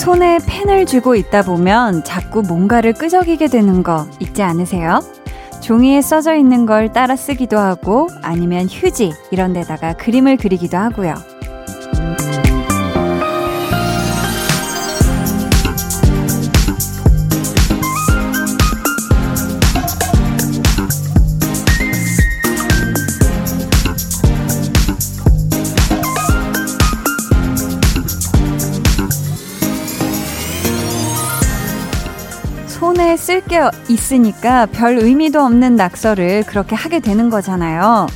손에 펜을 쥐고 있다 보면 자꾸 뭔가를 끄적이게 되는 거 있지 않으세요? 종이에 써져 있는 걸 따라 쓰기도 하고 아니면 휴지 이런 데다가 그림을 그리기도 하고요. 쓸 게 있으니까 별 의미도 없는 낙서를 그렇게 하게 되는 거잖아요.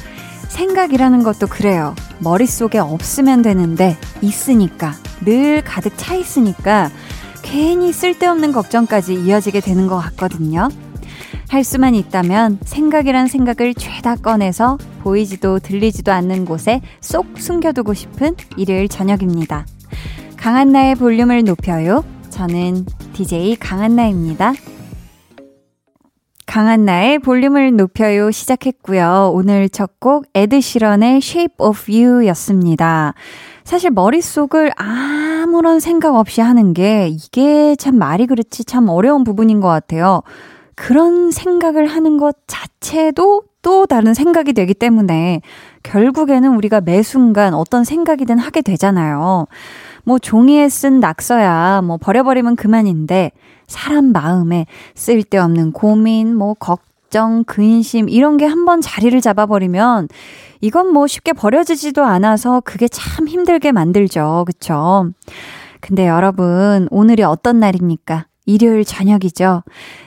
생각이라는 것도 그래요. 머릿속에 없으면 되는데 있으니까 늘 가득 차 있으니까 괜히 쓸데없는 걱정까지 이어지게 되는 것 같거든요. 할 수만 있다면 생각이란 생각을 죄다 꺼내서 보이지도 들리지도 않는 곳에 쏙 숨겨두고 싶은 일요일 저녁입니다. 강한나의 볼륨을 높여요. 저는 DJ 강한나입니다. 강한 나의 볼륨을 높여요 시작했고요. 오늘 첫 곡 에드 시런의 Shape of You 였습니다. 사실 머릿속을 아무런 생각 없이 하는 게 이게 참 말이 그렇지 참 어려운 부분인 것 같아요. 그런 생각을 하는 것 자체도 또 다른 생각이 되기 때문에 결국에는 우리가 매 순간 어떤 생각이든 하게 되잖아요. 뭐 종이에 쓴 낙서야 뭐 버려버리면 그만인데 사람 마음에 쓸데없는 고민, 뭐 걱정, 근심 이런 게 한번 자리를 잡아버리면 이건 뭐 쉽게 버려지지도 않아서 그게 참 힘들게 만들죠. 그쵸? 근데 여러분, 오늘이 어떤 날입니까? 일요일 저녁이죠.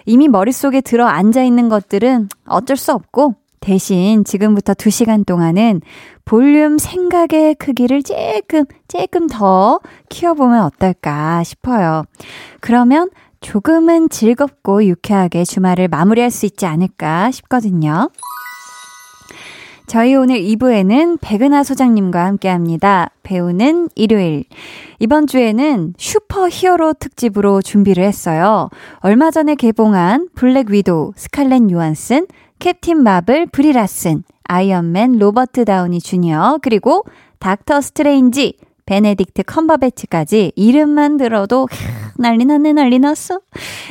이미 머릿속에 들어 앉아 있는 것들은 어쩔 수 없고 대신 지금부터 2시간 동안은 볼륨 생각의 크기를 조금, 조금 더 키워보면 어떨까 싶어요. 그러면 조금은 즐겁고 유쾌하게 주말을 마무리할 수 있지 않을까 싶거든요. 저희 오늘 2부에는 백은하 소장님과 함께 합니다. 배우는 일요일. 이번 주에는 슈퍼 히어로 특집으로 준비를 했어요. 얼마 전에 개봉한 블랙 위도우, 스칼렛 요한슨, 캡틴 마블 브리 라슨, 아이언맨 로버트 다우니 주니어, 그리고 닥터 스트레인지, 베네딕트 컴버배치까지 이름만 들어도 난리 났네 난리 났어.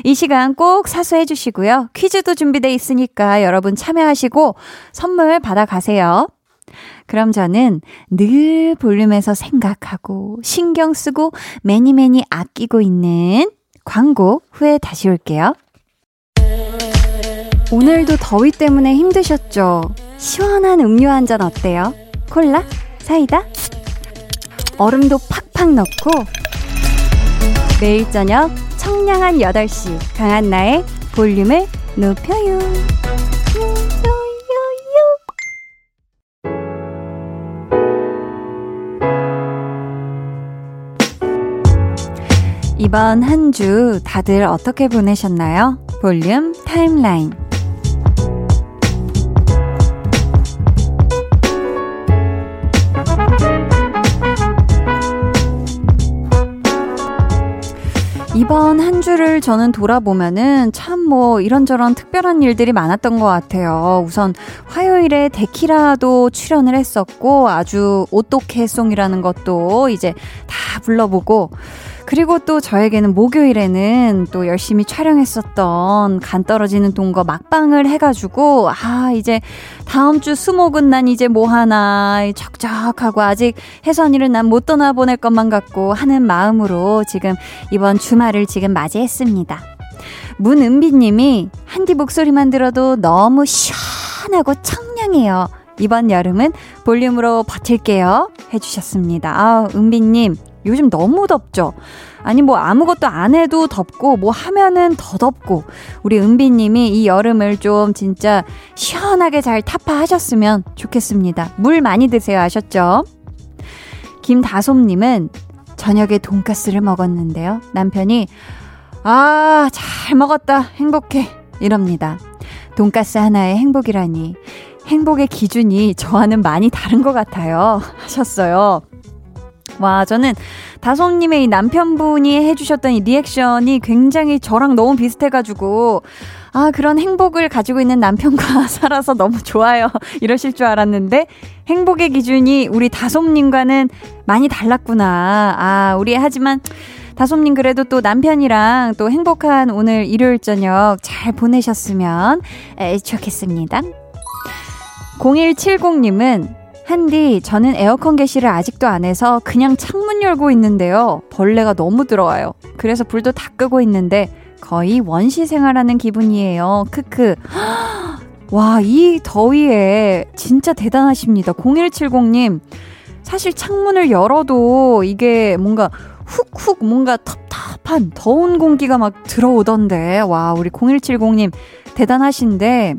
이 시간 꼭 사수해 주시고요. 퀴즈도 준비돼 있으니까 여러분 참여하시고 선물 받아가세요. 그럼 저는 늘 볼륨에서 생각하고 신경 쓰고 many many 아끼고 있는 광고 후에 다시 올게요. 오늘도 더위 때문에 힘드셨죠? 시원한 음료 한 잔 어때요? 콜라? 사이다? 얼음도 팍팍 넣고 매일 저녁 청량한 8시 강한 나의 볼륨을 높여요. 이번 한 주 다들 어떻게 보내셨나요? 볼륨 타임라인. 이번 한 주를 저는 돌아보면은 참 뭐 이런저런 특별한 일들이 많았던 것 같아요. 우선 화요일에 데키라도 출연을 했었고 아주 오똑해송이라는 것도 이제 다 불러보고 그리고 또 저에게는 목요일에는 또 열심히 촬영했었던 간 떨어지는 동거 막방을 해가지고, 아, 이제 다음 주 수목은 난 이제 뭐 하나, 적적하고 아직 혜선이를 난 못 떠나보낼 것만 같고 하는 마음으로 지금 이번 주말을 지금 맞이했습니다. 문은비 님이 한디 목소리만 들어도 너무 시원하고 청량해요. 이번 여름은 볼륨으로 버틸게요. 해주셨습니다. 아, 은비님, 요즘 너무 덥죠? 아니, 뭐 아무것도 안 해도 덥고, 뭐 하면은 더 덥고, 우리 은비님이 이 여름을 좀 진짜 시원하게 잘 타파하셨으면 좋겠습니다. 물 많이 드세요. 아셨죠? 김다솜님은 저녁에 돈가스를 먹었는데요. 남편이, 아, 잘 먹었다. 행복해. 이럽니다. 돈가스 하나의 행복이라니. 행복의 기준이 저와는 많이 다른 것 같아요. 하셨어요. 와, 저는 다솜님의 이 남편분이 해주셨던 이 리액션이 굉장히 저랑 너무 비슷해가지고, 아, 그런 행복을 가지고 있는 남편과 살아서 너무 좋아요. 이러실 줄 알았는데, 행복의 기준이 우리 다솜님과는 많이 달랐구나. 아, 우리 하지만, 다솜님 그래도 또 남편이랑 또 행복한 오늘 일요일 저녁 잘 보내셨으면 좋겠습니다. 0170님은 한디, 저는 에어컨 개시를 아직도 안 해서 그냥 창문 열고 있는데요. 벌레가 너무 들어와요. 그래서 불도 다 끄고 있는데 거의 원시 생활하는 기분이에요. 크크. 와, 이 더위에 진짜 대단하십니다. 0170님. 사실 창문을 열어도 이게 뭔가 훅훅 뭔가 텁텁한 더운 공기가 막 들어오던데. 와, 우리 0170님 대단하신데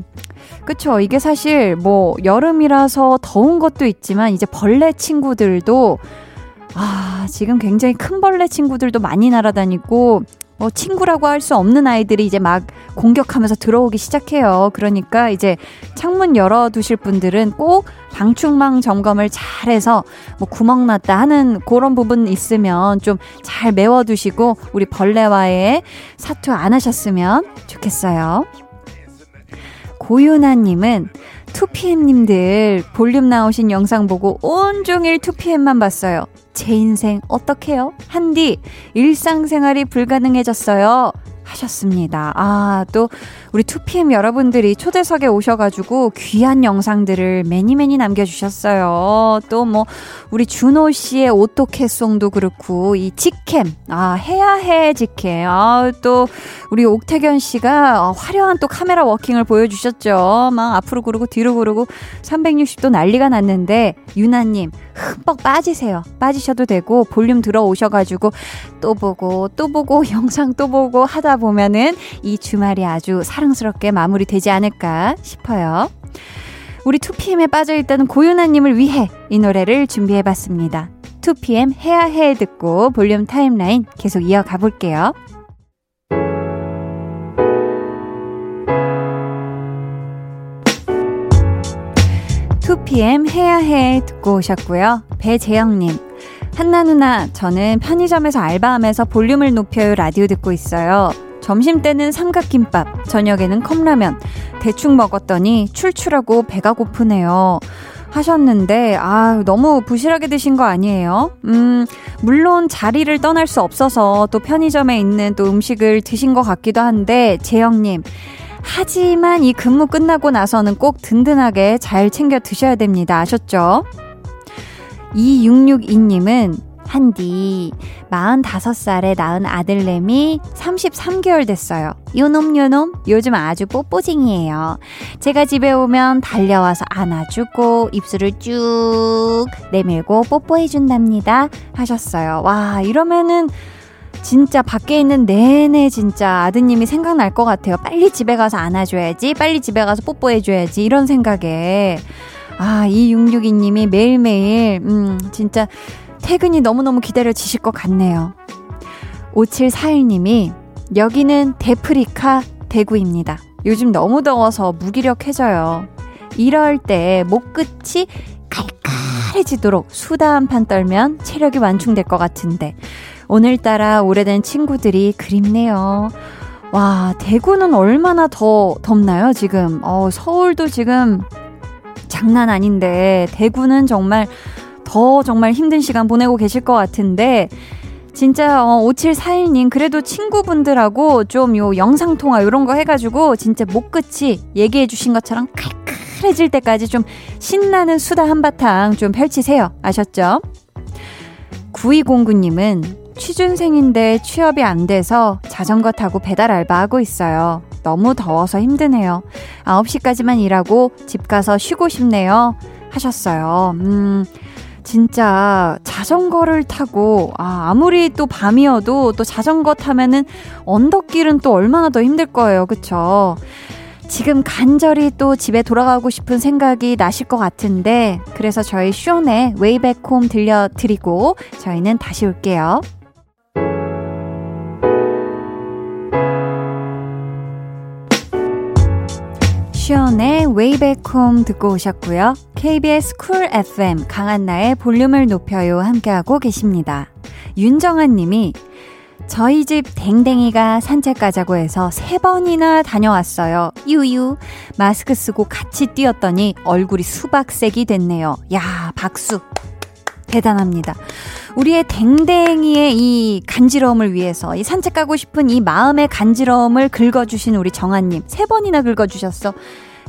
그쵸. 이게 사실 뭐 여름이라서 더운 것도 있지만 이제 벌레 친구들도 아, 지금 굉장히 큰 벌레 친구들도 많이 날아다니고 뭐 친구라고 할 수 없는 아이들이 이제 막 공격하면서 들어오기 시작해요. 그러니까 이제 창문 열어 두실 분들은 꼭 방충망 점검을 잘해서 뭐 구멍 났다 하는 그런 부분 있으면 좀 잘 메워 두시고 우리 벌레와의 사투 안 하셨으면 좋겠어요. 고윤아님은 2PM님들 볼륨 나오신 영상 보고 온종일 2PM만 봤어요. 제 인생 어떡해요? 한디, 일상생활이 불가능해졌어요. 하셨습니다. 아, 또 우리 2PM 여러분들이 초대석에 오셔가지고 귀한 영상들을 매니 매니 남겨주셨어요. 또 뭐 우리 준호 씨의 오토캐송도 그렇고 이 직캠, 아 해야 해 직캠. 아또 우리 옥태견 씨가 화려한 또 카메라 워킹을 보여주셨죠. 막 앞으로 구르고 뒤로 구르고 360도 난리가 났는데 유나님 흠뻑 빠지세요. 빠지셔도 되고 볼륨 들어오셔가지고 또 보고 또 보고 영상 또 보고 하다 보면은 이 주말이 아주 사랑스럽게 마무리되지 않을까 싶어요. 우리 2PM에 빠져있다는 고윤아님을 위해 이 노래를 준비해봤습니다. 2PM 해야 해 듣고 볼륨 타임라인 계속 이어가 볼게요. 2PM 해야 해 듣고 오셨고요. 배재영님. 한나 누나, 저는 편의점에서 알바하면서 볼륨을 높여요 라디오 듣고 있어요. 점심 때는 삼각김밥, 저녁에는 컵라면. 대충 먹었더니 출출하고 배가 고프네요. 하셨는데, 아, 너무 부실하게 드신 거 아니에요? 음, 물론 자리를 떠날 수 없어서 또 편의점에 있는 또 음식을 드신 것 같기도 한데, 재영님. 하지만 이 근무 끝나고 나서는 꼭 든든하게 잘 챙겨 드셔야 됩니다. 아셨죠? 2662님은 한디 45살에 낳은 아들내미 33개월 됐어요. 요놈 요놈 요즘 아주 뽀뽀쟁이에요. 제가 집에 오면 달려와서 안아주고 입술을 쭉 내밀고 뽀뽀해 준답니다. 하셨어요. 와 이러면은 진짜 밖에 있는 내내 진짜 아드님이 생각날 것 같아요. 빨리 집에 가서 안아줘야지. 빨리 집에 가서 뽀뽀해줘야지. 이런 생각에. 아, 2662님이 매일매일, 음, 진짜 퇴근이 너무너무 기다려지실 것 같네요. 5741님이 여기는 데프리카 대구입니다. 요즘 너무 더워서 무기력해져요. 이럴 때 목끝이 칼칼해지도록 수다 한 판 떨면 체력이 완충될 것 같은데 오늘따라 오래된 친구들이 그립네요. 와, 대구는 얼마나 더 덥나요, 지금? 어, 서울도 지금 장난 아닌데, 대구는 정말 더 정말 힘든 시간 보내고 계실 것 같은데, 진짜 어 5741님 그래도 친구분들하고 좀 요 영상통화 요런 거 해가지고 진짜 목끝이 얘기해 주신 것처럼 칼칼해질 때까지 좀 신나는 수다 한바탕 좀 펼치세요. 아셨죠? 9209님은 취준생인데 취업이 안 돼서 자전거 타고 배달 알바하고 있어요. 너무 더워서 힘드네요. 9시까지만 일하고 집 가서 쉬고 싶네요. 하셨어요. 음, 진짜 자전거를 타고, 아, 아무리 또 밤이어도 또 자전거 타면은 언덕길은 또 얼마나 더 힘들 거예요. 그쵸? 지금 간절히 또 집에 돌아가고 싶은 생각이 나실 것 같은데, 그래서 저희 쇼네 웨이백 홈 들려드리고, 저희는 다시 올게요. 에드시언의 Way Back Home 듣고 오셨고요. KBS 쿨 FM 강한나의 볼륨을 높여요 함께하고 계십니다. 윤정한 님이 저희 집 댕댕이가 산책 가자고 해서 세 번이나 다녀왔어요. 유유. 마스크 쓰고 같이 뛰었더니 얼굴이 수박색이 됐네요. 야, 박수. 대단합니다. 우리의 댕댕이의 이 간지러움을 위해서 이 산책 가고 싶은 이 마음의 간지러움을 긁어주신 우리 정한님 세 번이나 긁어주셨어.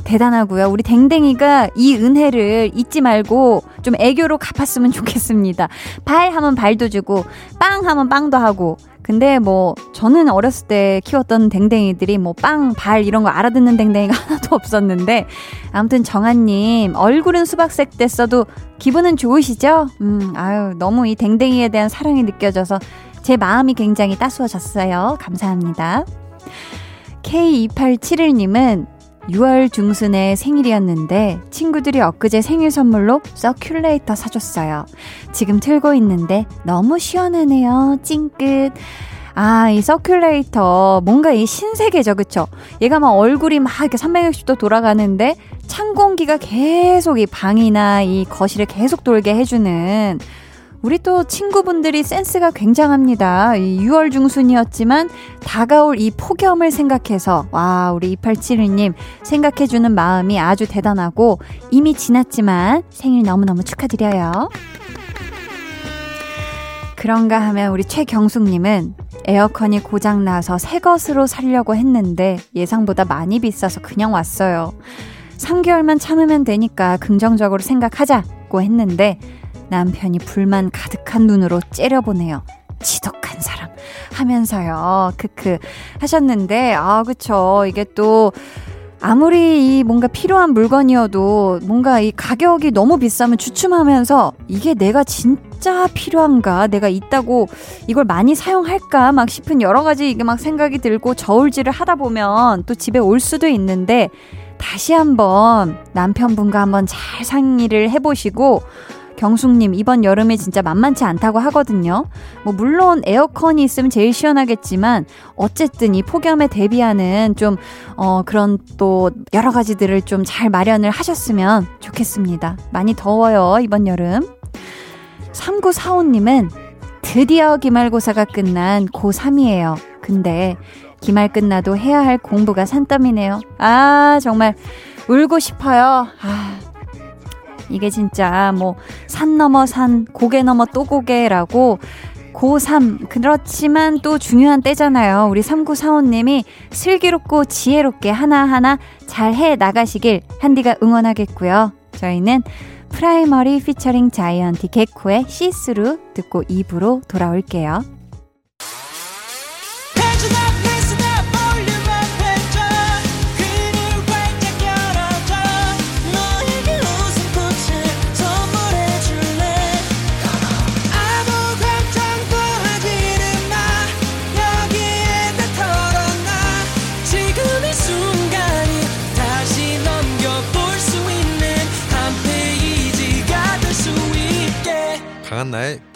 대단하고요. 우리 댕댕이가 이 은혜를 잊지 말고 좀 애교로 갚았으면 좋겠습니다. 발 하면 발도 주고 빵 하면 빵도 하고 근데 뭐 저는 어렸을 때 키웠던 댕댕이들이 뭐 빵, 발 이런 거 알아듣는 댕댕이가 하나도 없었는데 아무튼 정한님 얼굴은 수박색 됐어도 기분은 좋으시죠? 음, 아유 너무 이 댕댕이에 대한 사랑이 느껴져서 제 마음이 굉장히 따스워졌어요. 감사합니다. K2871님은 6월 중순에 생일이었는데 친구들이 엊그제 생일 선물로 서큘레이터 사줬어요. 지금 틀고 있는데 너무 시원하네요. 찡긋. 아, 이 서큘레이터 뭔가 이 신세계죠. 그쵸? 얘가 막 얼굴이 막 이렇게 360도 돌아가는데 찬 공기가 계속 이 방이나 이 거실을 계속 돌게 해주는 우리 또 친구분들이 센스가 굉장합니다. 6월 중순이었지만 다가올 이 폭염을 생각해서 와 우리 2871님 생각해주는 마음이 아주 대단하고 이미 지났지만 생일 너무너무 축하드려요. 그런가 하면 우리 최경숙님은 에어컨이 고장나서 새 것으로 살려고 했는데 예상보다 많이 비싸서 그냥 왔어요. 3개월만 참으면 되니까 긍정적으로 생각하자고 했는데 남편이 불만 가득한 눈으로 째려보네요. 지독한 사람. 하면서요. 크크. 하셨는데 아 그쵸. 이게 또 아무리 이 뭔가 필요한 물건이어도 뭔가 이 가격이 너무 비싸면 주춤하면서 이게 내가 진짜 필요한가? 내가 있다고 이걸 많이 사용할까? 막 싶은 여러 가지 이게 막 생각이 들고 저울질을 하다 보면 또 집에 올 수도 있는데 다시 한번 남편분과 한번 잘 상의를 해보시고 경숙님, 이번 여름에 진짜 만만치 않다고 하거든요. 뭐, 물론 에어컨이 있으면 제일 시원하겠지만, 어쨌든 이 폭염에 대비하는 좀, 어, 그런 또 여러 가지들을 좀 잘 마련을 하셨으면 좋겠습니다. 많이 더워요, 이번 여름. 3945님은 드디어 기말고사가 끝난 고3이에요. 근데 기말 끝나도 해야 할 공부가 산더미네요. 아, 정말 울고 싶어요. 아, 이게 진짜 뭐 산 넘어 산, 고개 넘어 또 고개라고 고3 그렇지만 또 중요한 때잖아요. 우리 3945님이 슬기롭고 지혜롭게 하나하나 잘 해 나가시길 한디가 응원하겠고요. 저희는 프라이머리 피처링 자이언티 개코의 See Through 듣고 2부로 돌아올게요.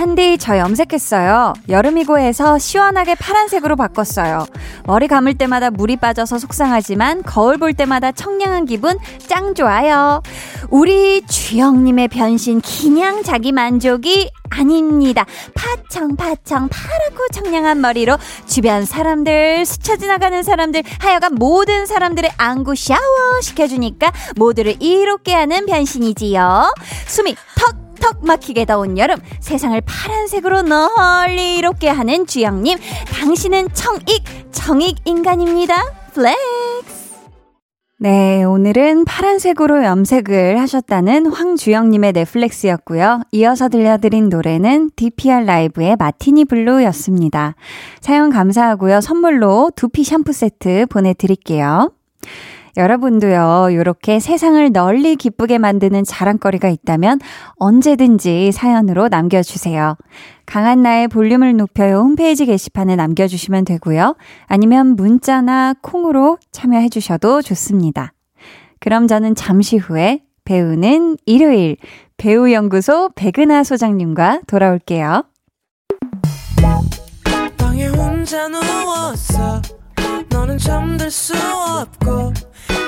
한디 저 염색했어요. 여름이고 해서 시원하게 파란색으로 바꿨어요. 머리 감을 때마다 물이 빠져서 속상하지만 거울 볼 때마다 청량한 기분 짱 좋아요. 우리 주영님의 변신 그냥 자기 만족이 아닙니다. 파청 파청 파랗고 청량한 머리로 주변 사람들 스쳐 지나가는 사람들 하여간 모든 사람들의 안구 샤워 시켜주니까 모두를 이롭게 하는 변신이지요. 숨이 턱 턱 막히게 더운 여름 세상을 파란색으로 널리 이롭게 하는 주영님 당신은 청익 청익 인간입니다 flex 네, 오늘은 파란색으로 염색을 하셨다는 황주영님의 넷플렉스였고요. 이어서 들려드린 노래는 DPR 라이브의 마티니 블루였습니다. 사연 감사하고요. 선물로 두피 샴푸 세트 보내드릴게요. 여러분도요, 이렇게 세상을 널리 기쁘게 만드는 자랑거리가 있다면 언제든지 사연으로 남겨주세요. 강한 나의 볼륨을 높여요 홈페이지 게시판에 남겨주시면 되고요. 아니면 문자나 콩으로 참여해주셔도 좋습니다. 그럼 저는 잠시 후에 배우는 일요일 배우연구소 백은하 소장님과 돌아올게요. 방에 혼자 누웠어 너는 잠들 수 없고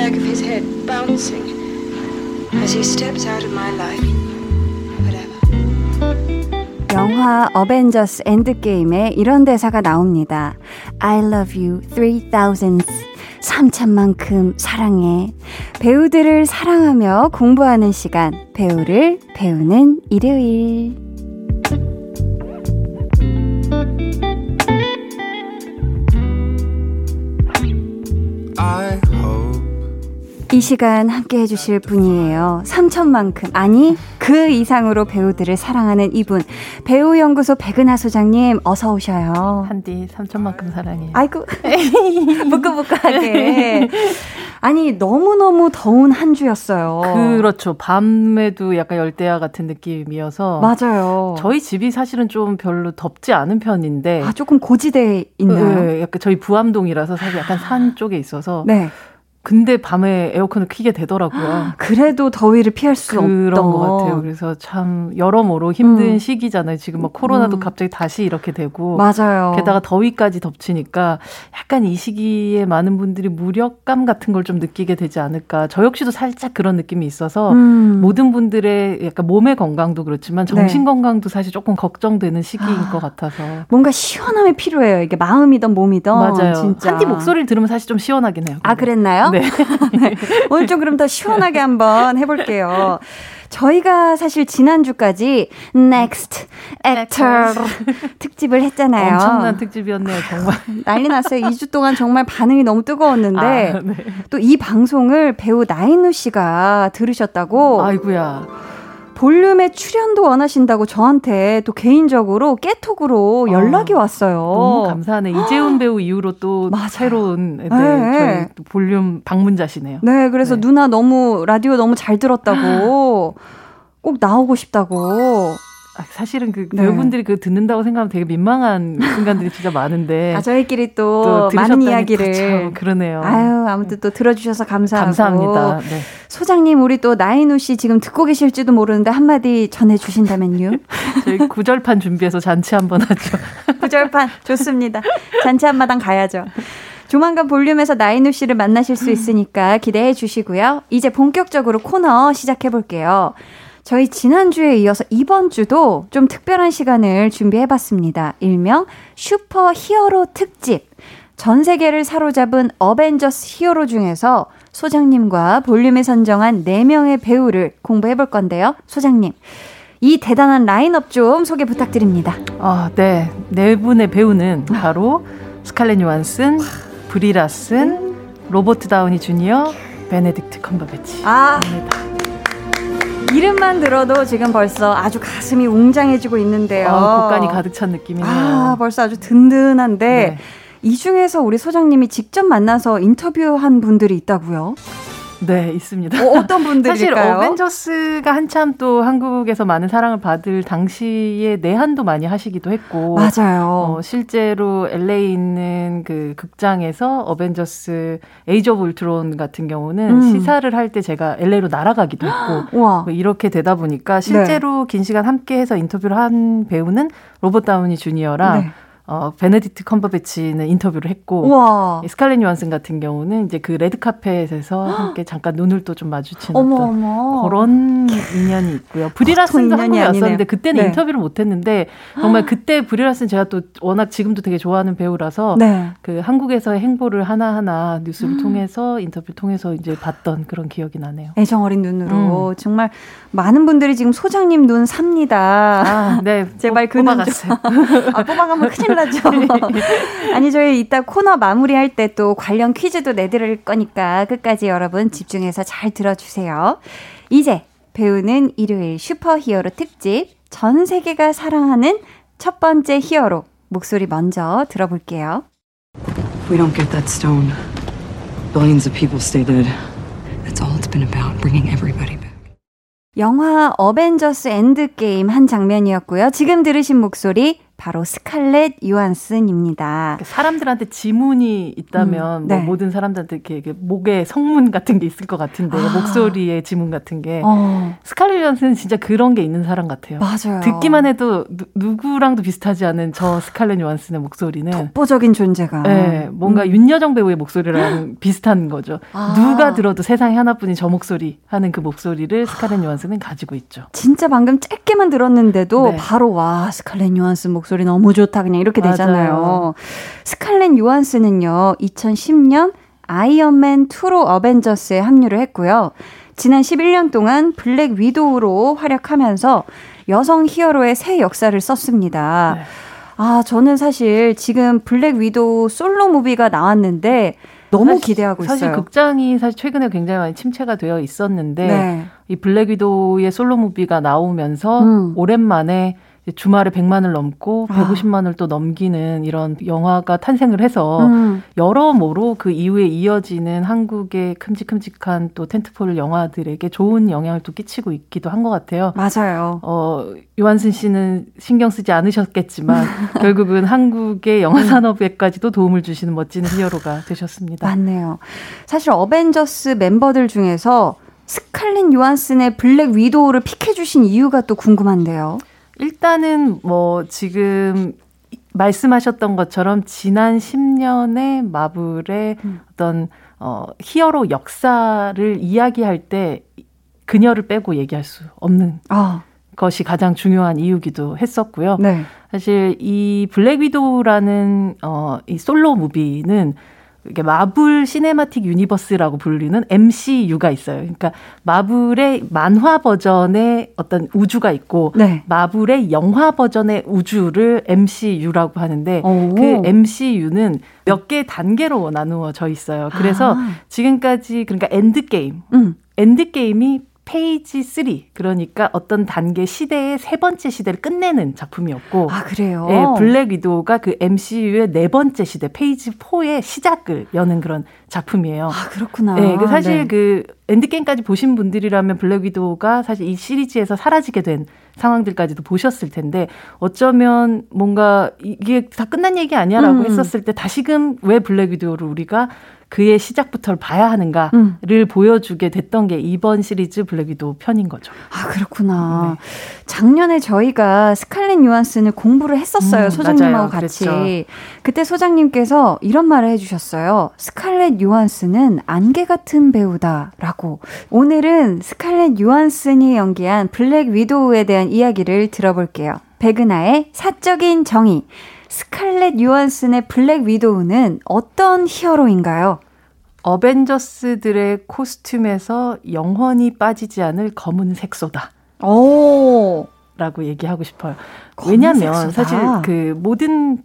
Back of his head bouncing as he steps out of my life. Whatever. 영화 어벤져스 엔드게임에 이런 대사가 나옵니다. I love you 3000 3천만큼 사랑해. 배우들을 사랑하며 공부하는 시간. 배우를 배우는 일요일. 이 시간 함께 해주실 분이에요. 3천만큼, 아니, 그 이상으로 배우들을 사랑하는 이분. 배우연구소 백은하 소장님, 어서 오셔요. 한디 3천만큼 사랑해. 아이고, 부끄부끄하게. 아니, 너무너무 더운 한 주였어요. 그렇죠. 밤에도 약간 열대야 같은 느낌이어서. 맞아요. 저희 집이 사실은 좀 별로 덥지 않은 편인데. 아, 조금 고지대에 있나요? 네, 약간 저희 부암동이라서 사실 약간 산 쪽에 있어서. 네. 근데 밤에 에어컨을 키게 되더라고요. 그래도 더위를 피할 수 그런 없던 것 같아요. 그래서 참 여러모로 힘든 음. 시기잖아요. 지금 막 코로나도 음. 갑자기 다시 이렇게 되고 맞아요. 게다가 더위까지 덮치니까 약간 이 시기에 많은 분들이 무력감 같은 걸 좀 느끼게 되지 않을까. 저 역시도 살짝 그런 느낌이 있어서 음. 모든 분들의 약간 몸의 건강도 그렇지만 정신 네. 건강도 사실 조금 걱정되는 시기인 아, 것 같아서 뭔가 시원함이 필요해요. 이게 마음이든 몸이든 맞아요. 진짜. 한디 목소리를 들으면 사실 좀 시원하긴 해요. 근데. 아 그랬나요? 네. 네. 오늘 좀 그럼 더 시원하게 한번 해볼게요. 저희가 사실 지난주까지 Next Actor 특집을 했잖아요. 엄청난 특집이었네요, 정말. 난리 났어요. 2주 동안 정말 반응이 너무 뜨거웠는데 아, 네. 또이 방송을 배우 나인우 씨가 들으셨다고. 아이구야. 볼륨에 출연도 원하신다고 저한테 또 개인적으로 깨톡으로 아, 연락이 어, 왔어요. 너무 감사하네. 이재훈 배우 이후로 또 맞아요. 새로운 네, 네. 저희 볼륨 방문자시네요. 네, 그래서 네. 누나 너무 라디오 너무 잘 들었다고 꼭 나오고 싶다고 아, 사실은 그 네. 배우분들이 그 듣는다고 생각하면 되게 민망한 순간들이 진짜 많은데. 아, 저희끼리 또, 또 많은 이야기를. 참 그러네요. 아유, 아무튼 또 들어주셔서 감사하고. 감사합니다. 네. 소장님, 우리 또 나인우 씨 지금 듣고 계실지도 모르는데 한마디 전해 주신다면요. 저희 구절판 준비해서 잔치 한번 하죠. 구절판, 좋습니다. 잔치 한마당 가야죠. 조만간 볼륨에서 나인우 씨를 만나실 수 있으니까 기대해 주시고요. 이제 본격적으로 코너 시작해 볼게요. 저희 지난주에 이어서 이번 주도 좀 특별한 시간을 준비해 봤습니다. 일명 슈퍼 히어로 특집. 전 세계를 사로잡은 어벤져스 히어로 중에서 소장님과 볼륨에 선정한 4명의 배우를 공부해 볼 건데요. 소장님. 이 대단한 라인업 좀 소개 부탁드립니다. 아, 네. 네 분의 배우는 바로 스칼렛 요한슨, 브리 라슨, 로버트 다우니 주니어, 베네딕트 컴버배치. 아. 입니다. 이름만 들어도 지금 벌써 아주 가슴이 웅장해지고 있는데요. 어, 곳간이 가득 찬 느낌이네요. 아, 벌써 아주 든든한데 네. 이 중에서 우리 소장님이 직접 만나서 인터뷰한 분들이 있다고요? 네, 있습니다. 어, 떤 분들일까요? 사실 어벤져스가 한참 또 한국에서 많은 사랑을 받을 당시에 내한도 많이 하시기도 했고 맞아요. 어, 실제로 LA에 있는 그 극장에서 어벤져스 에이지 오브 울트론 같은 경우는 음. 시사를 할 때 제가 LA로 날아가기도 했고 뭐 이렇게 되다 보니까 실제로 네. 긴 시간 함께 해서 인터뷰를 한 배우는 로버트 다우니 주니어랑 네. 어, 베네딕트 컴버배치는 인터뷰를 했고 우와. 스칼렛 요한슨 같은 경우는 이제 그 레드 카펫에서 함께 잠깐 눈을 또 좀 마주치는 어머, 어머. 그런 인연이 있고요. 브리라슨도 한국에 왔었는데 그때는 네. 인터뷰를 못 했는데 정말 그때 브리라슨 제가 또 워낙 지금도 되게 좋아하는 배우라서 네. 그 한국에서의 행보를 하나 하나 뉴스를 음. 통해서 인터뷰를 통해서 이제 봤던 그런 기억이 나네요. 애정 어린 눈으로 음. 정말 많은 분들이 지금 소장님 눈 삽니다. 아, 네. 제발 그눈 좀. 아, 뽑아가면 큰일 나죠. 아니 저희 이따 코너 마무리할 때 또 관련 퀴즈도 내드릴 거니까 끝까지 여러분 집중해서 잘 들어주세요. 이제 배우는 일요일 슈퍼 히어로 특집 전 세계가 사랑하는 첫 번째 히어로 목소리 먼저 들어볼게요. We don't get that stone, billions of people stay dead. That's all it's been about, bringing everybody back. 영화 어벤져스 엔드게임 한 장면이었고요. 지금 들으신 목소리 바로 스칼렛 요한슨입니다. 그러니까 사람들한테 지문이 있다면 음, 뭐 네. 뭐 모든 사람들한테 이렇게, 이렇게, 목에 성문 같은 게 있을 것 같은데 아. 목소리에 지문 같은 게 어. 스칼렛 요한슨은 진짜 그런 게 있는 사람 같아요. 맞아요. 듣기만 해도 누, 구랑도 비슷하지 않은 저 스칼렛 요한슨의 목소리는 독보적인 존재가. 네, 뭔가 음. 윤여정 배우의 목소리랑 비슷한 거죠. 아. 누가 들어도 세상에 하나뿐인 저 목소리 하는 그 목소리를 스칼렛 요한슨은 가지고 있죠. 진짜 방금 짧게만 들었는데도 네. 바로 와 스칼렛 요한슨 목소리 목소리 너무 좋다. 그냥 이렇게 되잖아요. 맞아요. 스칼렛 요한슨은요, 2010년 아이언맨 2로 어벤져스에 합류를 했고요. 지난 11년 동안 블랙 위도우로 활약하면서 여성 히어로의 새 역사를 썼습니다. 네. 아, 저는 사실 지금 블랙 위도우 솔로 movie가 나왔는데 너무 사실, 기대하고 있어요. 사실 극장이 사실 최근에 굉장히 많이 침체가 되어 있었는데 네. 이 블랙 위도우의 솔로 movie가 나오면서 음. 오랜만에 주말에 100만을 넘고 150만을 아. 또 넘기는 이런 영화가 탄생을 해서 음. 여러모로 그 이후에 이어지는 한국의 큼직큼직한 또 tentpole 영화들에게 좋은 영향을 또 끼치고 있기도 한 것 같아요. 맞아요. 어, 요한슨 씨는 신경 쓰지 않으셨겠지만 결국은 한국의 영화 산업에까지도 도움을 주시는 멋진 히어로가 되셨습니다. 맞네요. 사실 어벤져스 멤버들 중에서 스칼렛 요한슨의 블랙 위도우를 pick해주신 이유가 또 궁금한데요. 일단은 뭐 지금 말씀하셨던 것처럼 지난 10년의 마블의 음. 어떤 어 히어로 역사를 이야기할 때 그녀를 빼고 얘기할 수 없는 아. 것이 가장 중요한 이유기도 했었고요. 네. 사실 이 블랙 위도우라는 어 이 솔로 movie는 이게 마블 시네마틱 유니버스라고 불리는 MCU가 있어요. 그러니까 마블의 만화 버전의 어떤 우주가 있고 네. 마블의 영화 버전의 우주를 MCU라고 하는데 오. 그 MCU는 몇 개의 단계로 나누어져 있어요. 그래서 아. 지금까지 그러니까 엔드 게임, 음. 엔드 게임이 phase 3 그러니까 어떤 단계 시대의 세 번째 시대를 끝내는 작품이었고 아 그래요. 네, 블랙 위도우가 그 MCU의 네 번째 시대 phase 4의 시작을 여는 그런 작품이에요. 아 그렇구나. 네, 그 사실 네. 그 엔드게임까지 보신 분들이라면 블랙 위도우가 사실 이 시리즈에서 사라지게 된 상황들까지도 보셨을 텐데 어쩌면 뭔가 이게 다 끝난 얘기 아니야라고 음. 했었을 때 다시금 왜 블랙 위도우를 우리가 그의 시작부터를 봐야 하는가를 음. 보여주게 됐던 게 이번 시리즈 블랙 위도우 편인 거죠. 아 그렇구나. 네. 작년에 저희가 스칼렛 요한슨을 공부를 했었어요 음, 소장님하고 맞아요. 같이. 그랬죠. 그때 소장님께서 이런 말을 해주셨어요. 스칼렛 요한슨은 안개 같은 배우다라고. 오늘은 스칼렛 요한슨이 연기한 블랙 위도우에 대한 이야기를 들어볼게요. 백은하의 사적인 정의. 스칼렛 요한슨의 블랙 위도우는 어떤 히어로인가요? 어벤져스들의 costume에서 영원히 빠지지 않을 검은 색소다. 오. 라고 얘기하고 싶어요. 왜냐면 사실 그 모든 어,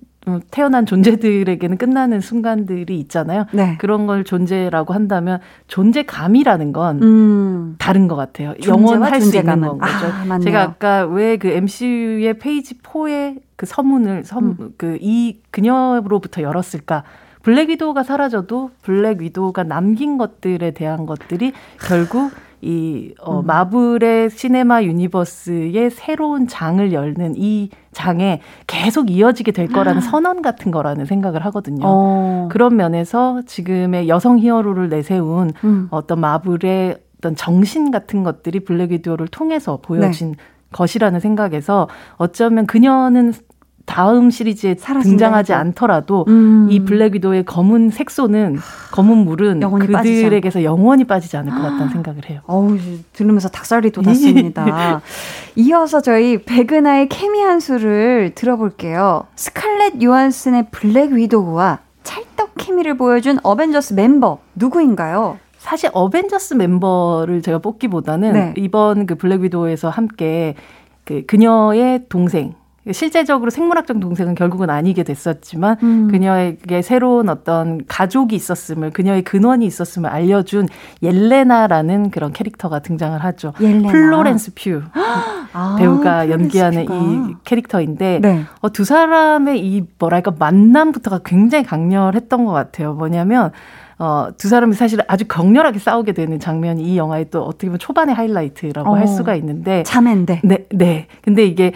태어난 존재들에게는 끝나는 순간들이 있잖아요. 네. 그런 걸 존재라고 한다면 존재감이라는 건 음. 다른 것 같아요. 영원할 수 있는 건 거죠. 아, 제가 아까 왜 그 MCU의 phase 4의 그 서문을 음. 그이 그녀로부터 열었을까? 블랙 위도우가 사라져도 블랙 위도우가 남긴 것들에 대한 것들이 결국 이 어, 음. 마블의 시네마 universe의 새로운 장을 열는 이 장에 계속 이어지게 될 거라는 아. 선언 같은 거라는 생각을 하거든요. 어. 그런 면에서 지금의 여성 히어로를 내세운 음. 어떤 마블의 어떤 정신 같은 것들이 블랙 위도우를 통해서 보여진 네. 것이라는 생각에서 어쩌면 그녀는 다음 시리즈에 등장하지. 않더라도 음. 이 블랙 위도우의 검은 색소는 검은 물은 그들에게서 영원히 빠지지 않을 것 같다는 생각을 해요. 어우, 들으면서 닭살이 돋았습니다. 이어서 저희 백은하의 케미 한 수를 들어볼게요. 스칼렛 요한슨의 블랙 위도우와 찰떡 케미를 보여준 어벤져스 멤버 누구인가요? 사실 어벤져스 멤버를 제가 뽑기보다는 네. 이번 그 블랙 위도우에서 함께 그 그녀의 동생 실제적으로 생물학적 동생은 결국은 아니게 됐었지만 음. 그녀에게 새로운 어떤 가족이 있었음을 그녀의 근원이 있었음을 알려준 옐레나라는 그런 캐릭터가 등장을 하죠. 옐레나. 플로렌스 퓨 아, 배우가 연기하는 퓨가. 이 캐릭터인데 네. 어, 두 사람의 이 뭐랄까 만남부터가 굉장히 강렬했던 것 같아요. 뭐냐면 어, 두 사람이 사실 아주 격렬하게 싸우게 되는 장면이 이 영화의 또 어떻게 보면 초반의 하이라이트라고 어, 할 수가 있는데. 자매인데. 네, 네. 근데 이게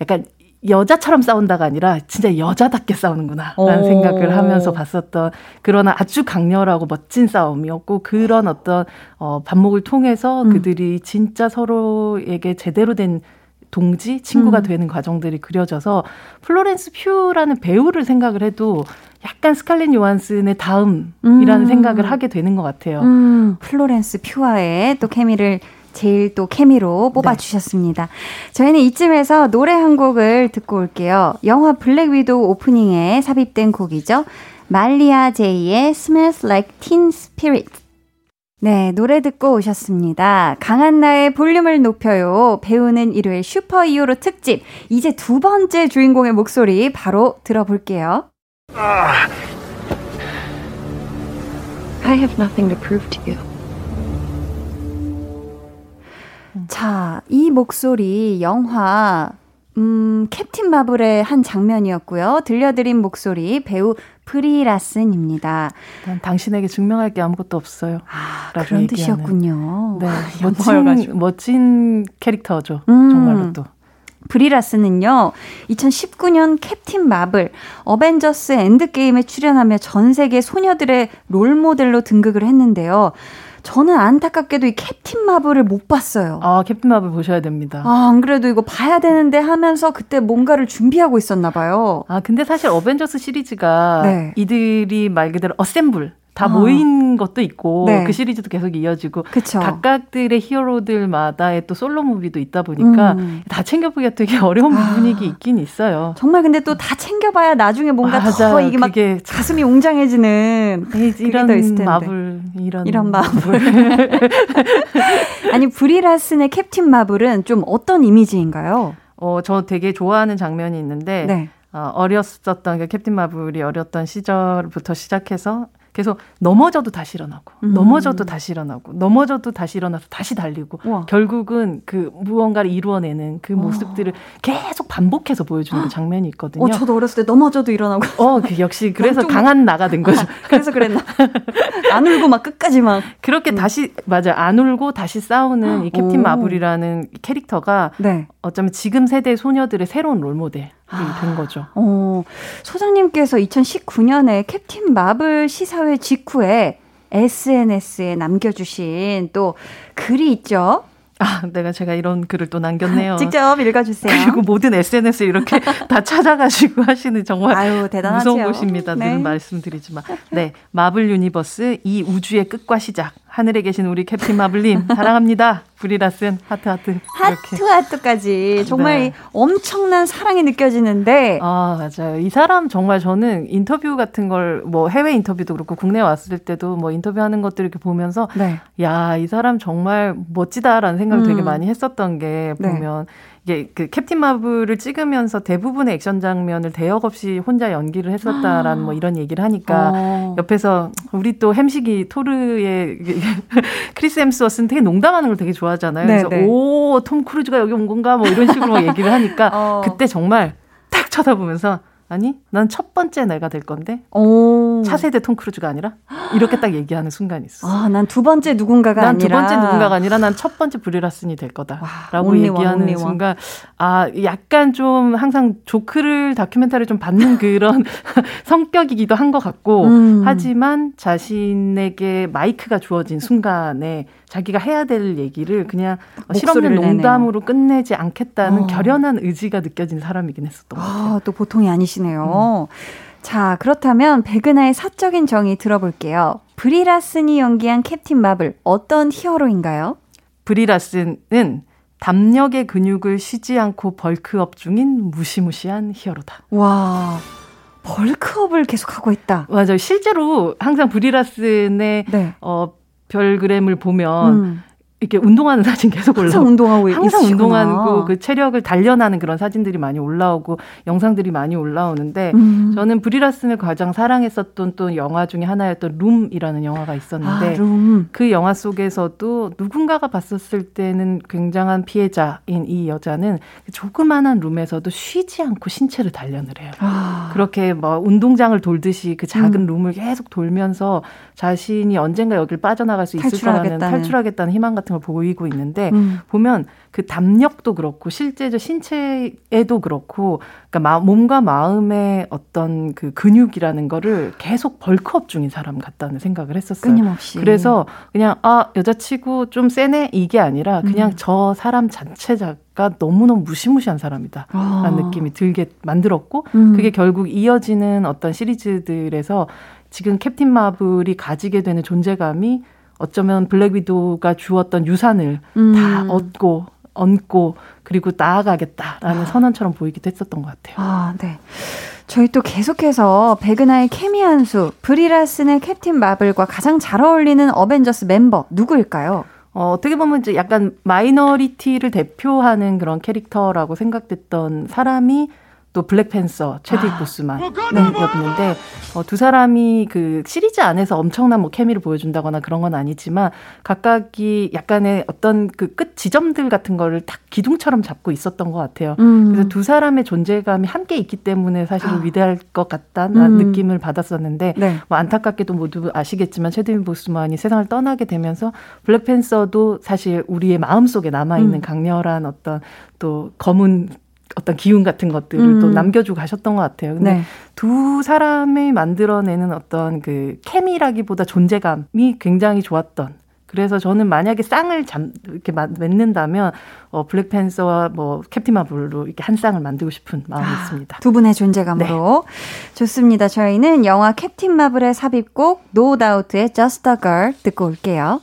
약간 여자처럼 싸운다가 아니라 진짜 여자답게 싸우는구나 라는 오. 생각을 하면서 봤었던 그러나 아주 강렬하고 멋진 싸움이었고 그런 어떤 어 반목을 통해서 음. 그들이 진짜 서로에게 제대로 된 동지, 친구가 음. 되는 과정들이 그려져서 플로렌스 퓨라는 배우를 생각을 해도 약간 스칼렛 요한슨의 다음이라는 음. 생각을 하게 되는 것 같아요. 음. 플로렌스 퓨와의 또 케미를 제일 또 케미로 뽑아주셨습니다. 네. 저희는 이쯤에서 노래 한 곡을 듣고 올게요. 영화 블랙 위도우 오프닝에 삽입된 곡이죠. 말리아 제이의 Smells Like Teen Spirit. 네, 노래 듣고 오셨습니다. 강한나의 볼륨을 높여요. 배우는 일요일 슈퍼 히어로 특집. 이제 두 번째 주인공의 목소리 바로 들어볼게요. I have nothing to prove to you. 자, 이 목소리 영화 음, 캡틴 마블의 한 장면이었고요. 들려드린 목소리 배우 프리라슨입니다. 난 당신에게 증명할 게 아무것도 없어요. 아, 그런 뜻이었군요. 네, 멋진, 멋진 캐릭터죠. 음. 정말로 또. 브리라스는요, 2019년 캡틴 마블, 어벤져스 엔드게임에 출연하며 전 세계 소녀들의 롤모델로 등극을 했는데요. 저는 안타깝게도 이 캡틴 마블을 못 봤어요. 아, 캡틴 마블 보셔야 됩니다. 아, 안 그래도 이거 봐야 되는데 하면서 그때 뭔가를 준비하고 있었나 봐요. 아, 근데 사실 어벤져스 시리즈가 네. 이들이 말 그대로 assemble 다 아. 모인 것도 있고 네. 그 시리즈도 계속 이어지고 그쵸. 각각들의 히어로들마다의 또 솔로 movie도 있다 보니까 음. 다 챙겨보기가 되게 어려운 아. 부분이 있긴 있어요. 정말 근데 또 다 챙겨봐야 나중에 뭔가 맞아. 더 이게 막 가슴이 웅장해지는 이런 마블 이런 이런 마블 아니 브리라슨의 캡틴 마블은 좀 어떤 이미지인가요? 어, 저 되게 좋아하는 장면이 있는데 네. 어, 어렸었던 그 캡틴 마블이 어렸던 시절부터 시작해서 계속 넘어져도 다시 일어나고 음. 넘어져도 다시 일어나고 넘어져도 다시 일어나서 다시 달리고 우와. 결국은 그 무언가를 이루어내는 그 모습들을 계속 반복해서 보여주는 그 장면이 있거든요. 어, 저도 어렸을 때 넘어져도 일어나고. 어, 그 역시 그래서 강한 나가 된 거죠. 그래서 그랬나? 안 울고 막 끝까지 막 그렇게 음. 다시 맞아 안 울고 다시 싸우는 이 캡틴 오. 마블이라는 캐릭터가 네. 어쩌면 지금 세대 소녀들의 새로운 롤 모델. 아, 된 거죠. 어, 소장님께서 2019년에 캡틴 마블 시사회 직후에 SNS에 남겨주신 또 글이 있죠. 아, 내가 제가 이런 글을 또 남겼네요. 직접 읽어주세요. 그리고 모든 SNS 이렇게 다 찾아가시고 하시는 정말 아유. 무서운 곳입니다. 네. 늘 말씀드리지만. 네, 마블 universe 이 우주의 끝과 시작. 하늘에 계신 우리 캡틴 마블님 사랑합니다. 브리 라슨 하트 하트 하트 하트까지 정말 네. 엄청난 사랑이 느껴지는데 아 맞아요 이 사람 정말 저는 인터뷰 같은 걸 뭐 해외 인터뷰도 그렇고 국내 왔을 때도 뭐 인터뷰하는 것들 이렇게 보면서 네. 야이 사람 정말 멋지다라는 생각을 음. 되게 많이 했었던 게 네. 보면 네. 이게 그 캡틴 마블을 찍으면서 대부분의 액션 장면을 대역 없이 혼자 연기를 했었다라는 뭐 이런 얘기를 하니까 어. 옆에서 우리 또 햄식이 토르의 크리스 햄스워스는 되게 농담하는 걸 되게 좋아하잖아요. 그래서 네, 네. 오, 톰 크루즈가 여기 온 건가 뭐 이런 식으로 얘기를 하니까 어. 그때 정말 딱 쳐다보면서 아니, 난 첫 번째 내가 될 건데. 오. 차세대 톰 크루즈가 아니라 이렇게 딱 얘기하는 순간이 있어. 아, 난 두 번째 누군가가 난두 아니라 번째 누군가가 아니라 난 첫 번째 브리라슨이 될 거다라고 와, 얘기하는 원, 순간 아 약간 좀 항상 조크를 다큐멘터리 좀 받는 그런 성격이기도 한 것 같고 음. 하지만 자신에게 마이크가 주어진 순간에 자기가 해야 될 얘기를 그냥 실없는 농담으로 내네요. 끝내지 않겠다는 어. 결연한 의지가 느껴지는 사람이긴 했었던 것 같아요. 아, 또 보통이 아니시네요. 음. 자, 그렇다면 백은하의 사적인 정의 들어볼게요. 브리라슨이 연기한 캡틴 마블 어떤 히어로인가요? 브리라슨은 담력의 근육을 쉬지 않고 벌크업 중인 무시무시한 히어로다. 와. 벌크업을 계속하고 있다. 맞아요. 실제로 항상 브리라슨의 네. 어, 별그램을 보면 음. 이렇게 운동하는 사진 계속 올라오고 항상 운동하고 항상 운동하고 그 체력을 단련하는 그런 사진들이 많이 올라오고 영상들이 많이 올라오는데 음. 저는 브리라슨을 가장 사랑했었던 또 영화 중에 하나였던 룸이라는 영화가 있었는데 아, 룸. 그 영화 속에서도 누군가가 봤었을 때는 굉장한 피해자인 이 여자는 그 조그마한 룸에서도 쉬지 않고 신체를 단련을 해요. 아. 그렇게 뭐 운동장을 돌듯이 그 작은 음. 룸을 계속 돌면서 자신이 언젠가 여길 빠져나갈 수 있을 거라는 탈출하겠다는 희망 같은 걸 보이고 있는데 음. 보면 그 담력도 그렇고 실제적 신체에도 그렇고 그러니까 몸과 마음의 어떤 그 근육이라는 거를 계속 벌크업 중인 사람 같다는 생각을 했었어요. 끊임없이. 그래서 그냥 아 여자치고 좀 세네 이게 아니라 그냥 음. 저 사람 자체가 너무너무 무시무시한 사람이다. 라는 아. 느낌이 들게 만들었고, 음. 그게 결국 이어지는 어떤 시리즈들에서 지금 캡틴 마블이 가지게 되는 존재감이 어쩌면 블랙 위도우가 주었던 유산을 음. 다 얻고 얹고 그리고 나아가겠다라는 아. 선언처럼 보이기도 했었던 것 같아요. 아, 네. 저희 또 계속해서 백은하의 케미 한수, 브리 라슨의 캡틴 마블과 가장 잘 어울리는 어벤져스 멤버 누구일까요? 어, 어떻게 보면 이제 약간 minority를 대표하는 그런 캐릭터라고 생각됐던 사람이 또 블랙팬서 최드윅 아. 보스만이었는데 어, 두 사람이 그 시리즈 안에서 엄청난 뭐 케미를 보여준다거나 그런 건 아니지만 각각이 약간의 어떤 그 끝 지점들 같은 거를 딱 기둥처럼 잡고 있었던 것 같아요. 음. 그래서 두 사람의 존재감이 함께 있기 때문에 사실은 아. 위대할 것 같다는 음. 느낌을 받았었는데 네. 뭐 안타깝게도 모두 아시겠지만 최드윅 보스만이 세상을 떠나게 되면서 블랙팬서도 사실 우리의 마음 속에 남아 있는 음. 강렬한 어떤 또 검은 어떤 기운 같은 것들을 음. 또 남겨주고 가셨던 것 같아요. 근데 네. 두 사람이 만들어내는 어떤 그 케미라기보다 존재감이 굉장히 좋았던. 그래서 저는 만약에 쌍을 잠, 이렇게 맺는다면, 어, 블랙팬서와 뭐, 캡틴 마블로 이렇게 한 쌍을 만들고 싶은 마음이 아, 있습니다. 두 분의 존재감으로. 네. 좋습니다. 저희는 영화 캡틴 마블의 삽입곡, No Doubt의 Just a Girl 듣고 올게요.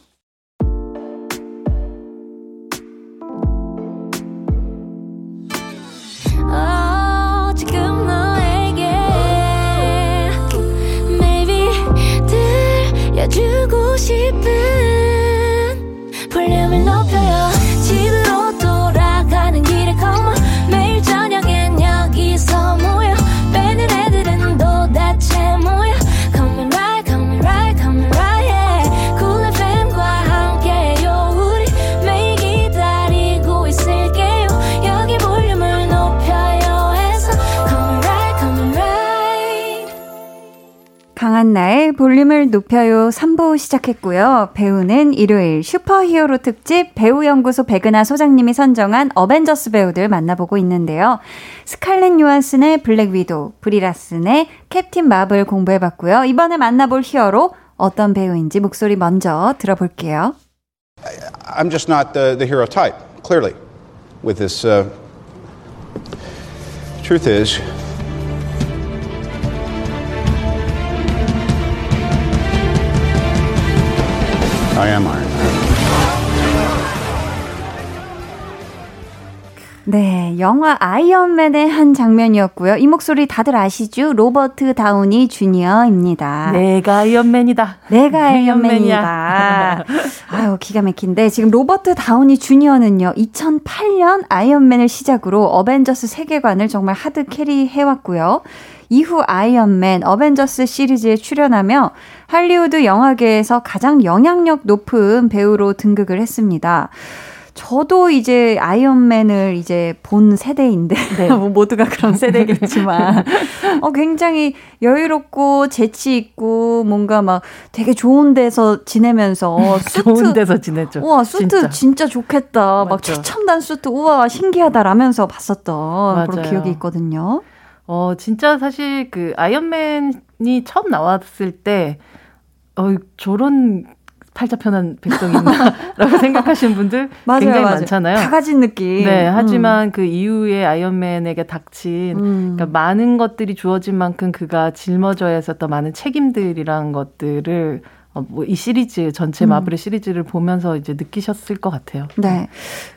강한나의 볼륨을 높여요 3부 시작했고요. 배우는 일요일 슈퍼히어로 특집 배우연구소 백은하 소장님이 선정한 어벤져스 배우들 만나보고 있는데요. 스칼렛 요한슨의 블랙 위도우, 브리 라슨의 캡틴 마블 공부해봤고요. 이번에 만나볼 히어로 어떤 배우인지 목소리 먼저 들어볼게요. I'm just not the, the hero type, clearly, with this. Uh, truth is, I am Iron Man. 네, 영화 아이언맨의 한 장면이었고요. 이 목소리 다들 아시죠? 로버트 다우니 주니어입니다. 내가 아이언맨이다. 내가 아이언맨이다. 아유, 기가 막힌데 지금 로버트 다우니 주니어는요. 2008년 아이언맨을 시작으로 어벤져스 세계관을 정말 hard carry해 왔고요. 이후 아이언맨, 어벤져스 시리즈에 출연하며 할리우드 영화계에서 가장 영향력 높은 배우로 등극을 했습니다. 저도 이제 아이언맨을 이제 본 세대인데 네. 뭐 모두가 그런 세대겠지만 어 굉장히 여유롭고 재치 있고 뭔가 막 되게 좋은 데서 지내면서 수트 좋은 데서 지냈죠. 우와 수트 진짜, 진짜 좋겠다. 맞죠. 막 최첨단 수트 우와 신기하다라면서 봤었던 맞아요. 그런 기억이 있거든요. 어 진짜 사실 그 아이언맨이 처음 나왔을 때 어, 저런 팔자 편한 백성이 있나라고 생각하시는 분들 맞아요, 굉장히 맞아요. 많잖아요. 다 가진 느낌. 네, 하지만 음. 그 이후에 아이언맨에게 닥친 음. 그러니까 많은 것들이 주어진 만큼 그가 짊어져야 했었던 많은 책임들이란 것들을 어, 뭐 이 시리즈 전체 음. 마블의 시리즈를 보면서 이제 느끼셨을 것 같아요. 네.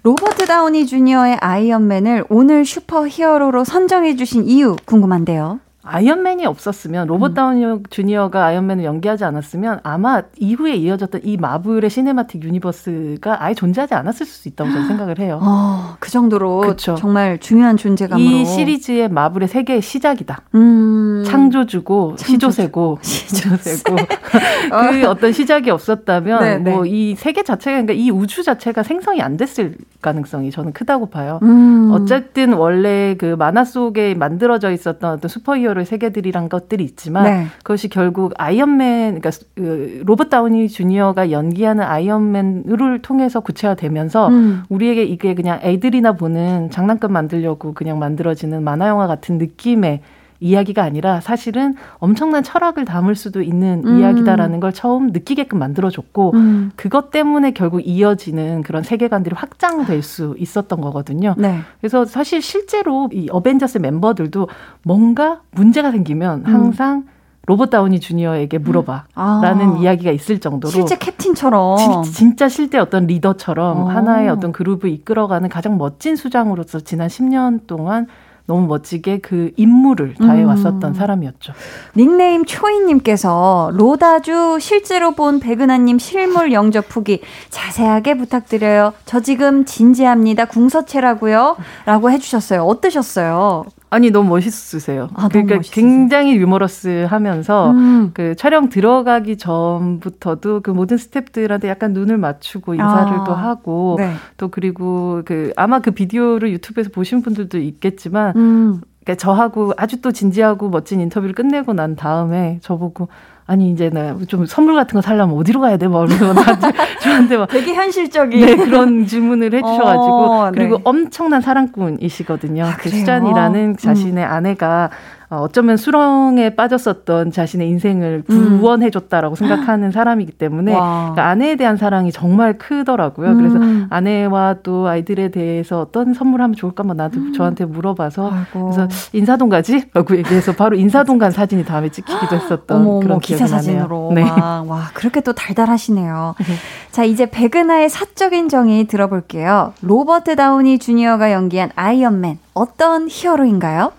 로버트 다우니 주니어의 아이언맨을 오늘 슈퍼 히어로로 선정해 주신 이유 궁금한데요. 아이언맨이 없었으면 로버트 음. 다우니 주니어가 아이언맨을 연기하지 않았으면 아마 이후에 이어졌던 이 마블의 cinematic universe가 아예 존재하지 않았을 수 있다고 저는 생각을 해요. 어, 그 정도로 그쵸. 정말 중요한 존재감으로 이 시리즈의 마블의 세계의 시작이다. 음. 창조주고 창조주. 시조새고 시조새고 그 어떤 시작이 없었다면 뭐 이 세계 자체가 그러니까 이 우주 자체가 생성이 안 됐을 가능성이 저는 크다고 봐요. 음. 어쨌든 원래 그 만화 속에 만들어져 있었던 어떤 슈퍼히어로 슈퍼히어로의 세계들이란 것들이 있지만 네. 그것이 결국 아이언맨 그러니까 그 로버트 다우니 주니어가 연기하는 아이언맨을 통해서 구체화되면서 음. 우리에게 이게 그냥 애들이나 보는 장난감 만들려고 그냥 만들어지는 만화 영화 같은 느낌의 이야기가 아니라 사실은 엄청난 철학을 담을 수도 있는 음. 이야기다라는 걸 처음 느끼게끔 만들어줬고 음. 그것 때문에 결국 이어지는 그런 세계관들이 확장될 수 있었던 거거든요. 네. 그래서 사실 실제로 이 어벤져스 멤버들도 뭔가 문제가 생기면 음. 항상 음. 로봇 다우니 주니어에게 물어봐. 아. 라는 이야기가 있을 정도로. 실제 캡틴처럼. 지, 진짜 실제 어떤 리더처럼 오. 하나의 어떤 그룹을 이끌어가는 가장 멋진 수장으로서 지난 10년 동안 너무 멋지게 그 임무를 다해 왔었던 음. 사람이었죠. 닉네임 초이님께서 로다주 실제로 본 백은하님 실물 영접 후기 자세하게 부탁드려요. 저 지금 진지합니다. 궁서체라고요. 라고 해주셨어요. 어떠셨어요? 아니 너무 멋있으세요. 아, 그러니까 너무 굉장히 유머러스하면서 음. 그 촬영 들어가기 전부터도 그 모든 스탭들한테 약간 눈을 맞추고 인사를 아. 또 하고 네. 또 그리고 그 아마 그 비디오를 유튜브에서 보신 분들도 있겠지만 음. 그러니까 저하고 아주 또 진지하고 멋진 인터뷰를 끝내고 난 다음에 저보고 아니 이제 나 좀 선물 같은 거 살려면 어디로 가야 돼? 뭐 이러면 나한테 저한테 막 되게 현실적인 네, 그런 질문을 해주셔가지고 어, 네. 그리고 엄청난 사랑꾼이시거든요. 아, 그 수잔이라는 자신의 음. 아내가 어, 어쩌면 수렁에 빠졌었던 자신의 인생을 음. 구원해줬다라고 생각하는 사람이기 때문에 그러니까 아내에 대한 사랑이 정말 크더라고요. 음. 그래서 아내와 또 아이들에 대해서 어떤 선물하면 좋을까 뭐 나도 음. 저한테 물어봐서 아이고. 그래서 인사동 가지? 라고 얘기해서 바로 인사동 간 사진이 다음에 찍히기도 했었던 어머, 그런 기사 사진으로. 네. 와, 와, 그렇게 또 달달하시네요. 네. 자, 이제 백은하의 사적인 정의 들어볼게요. 로버트 다우니 주니어가 연기한 아이언맨 어떤 히어로인가요?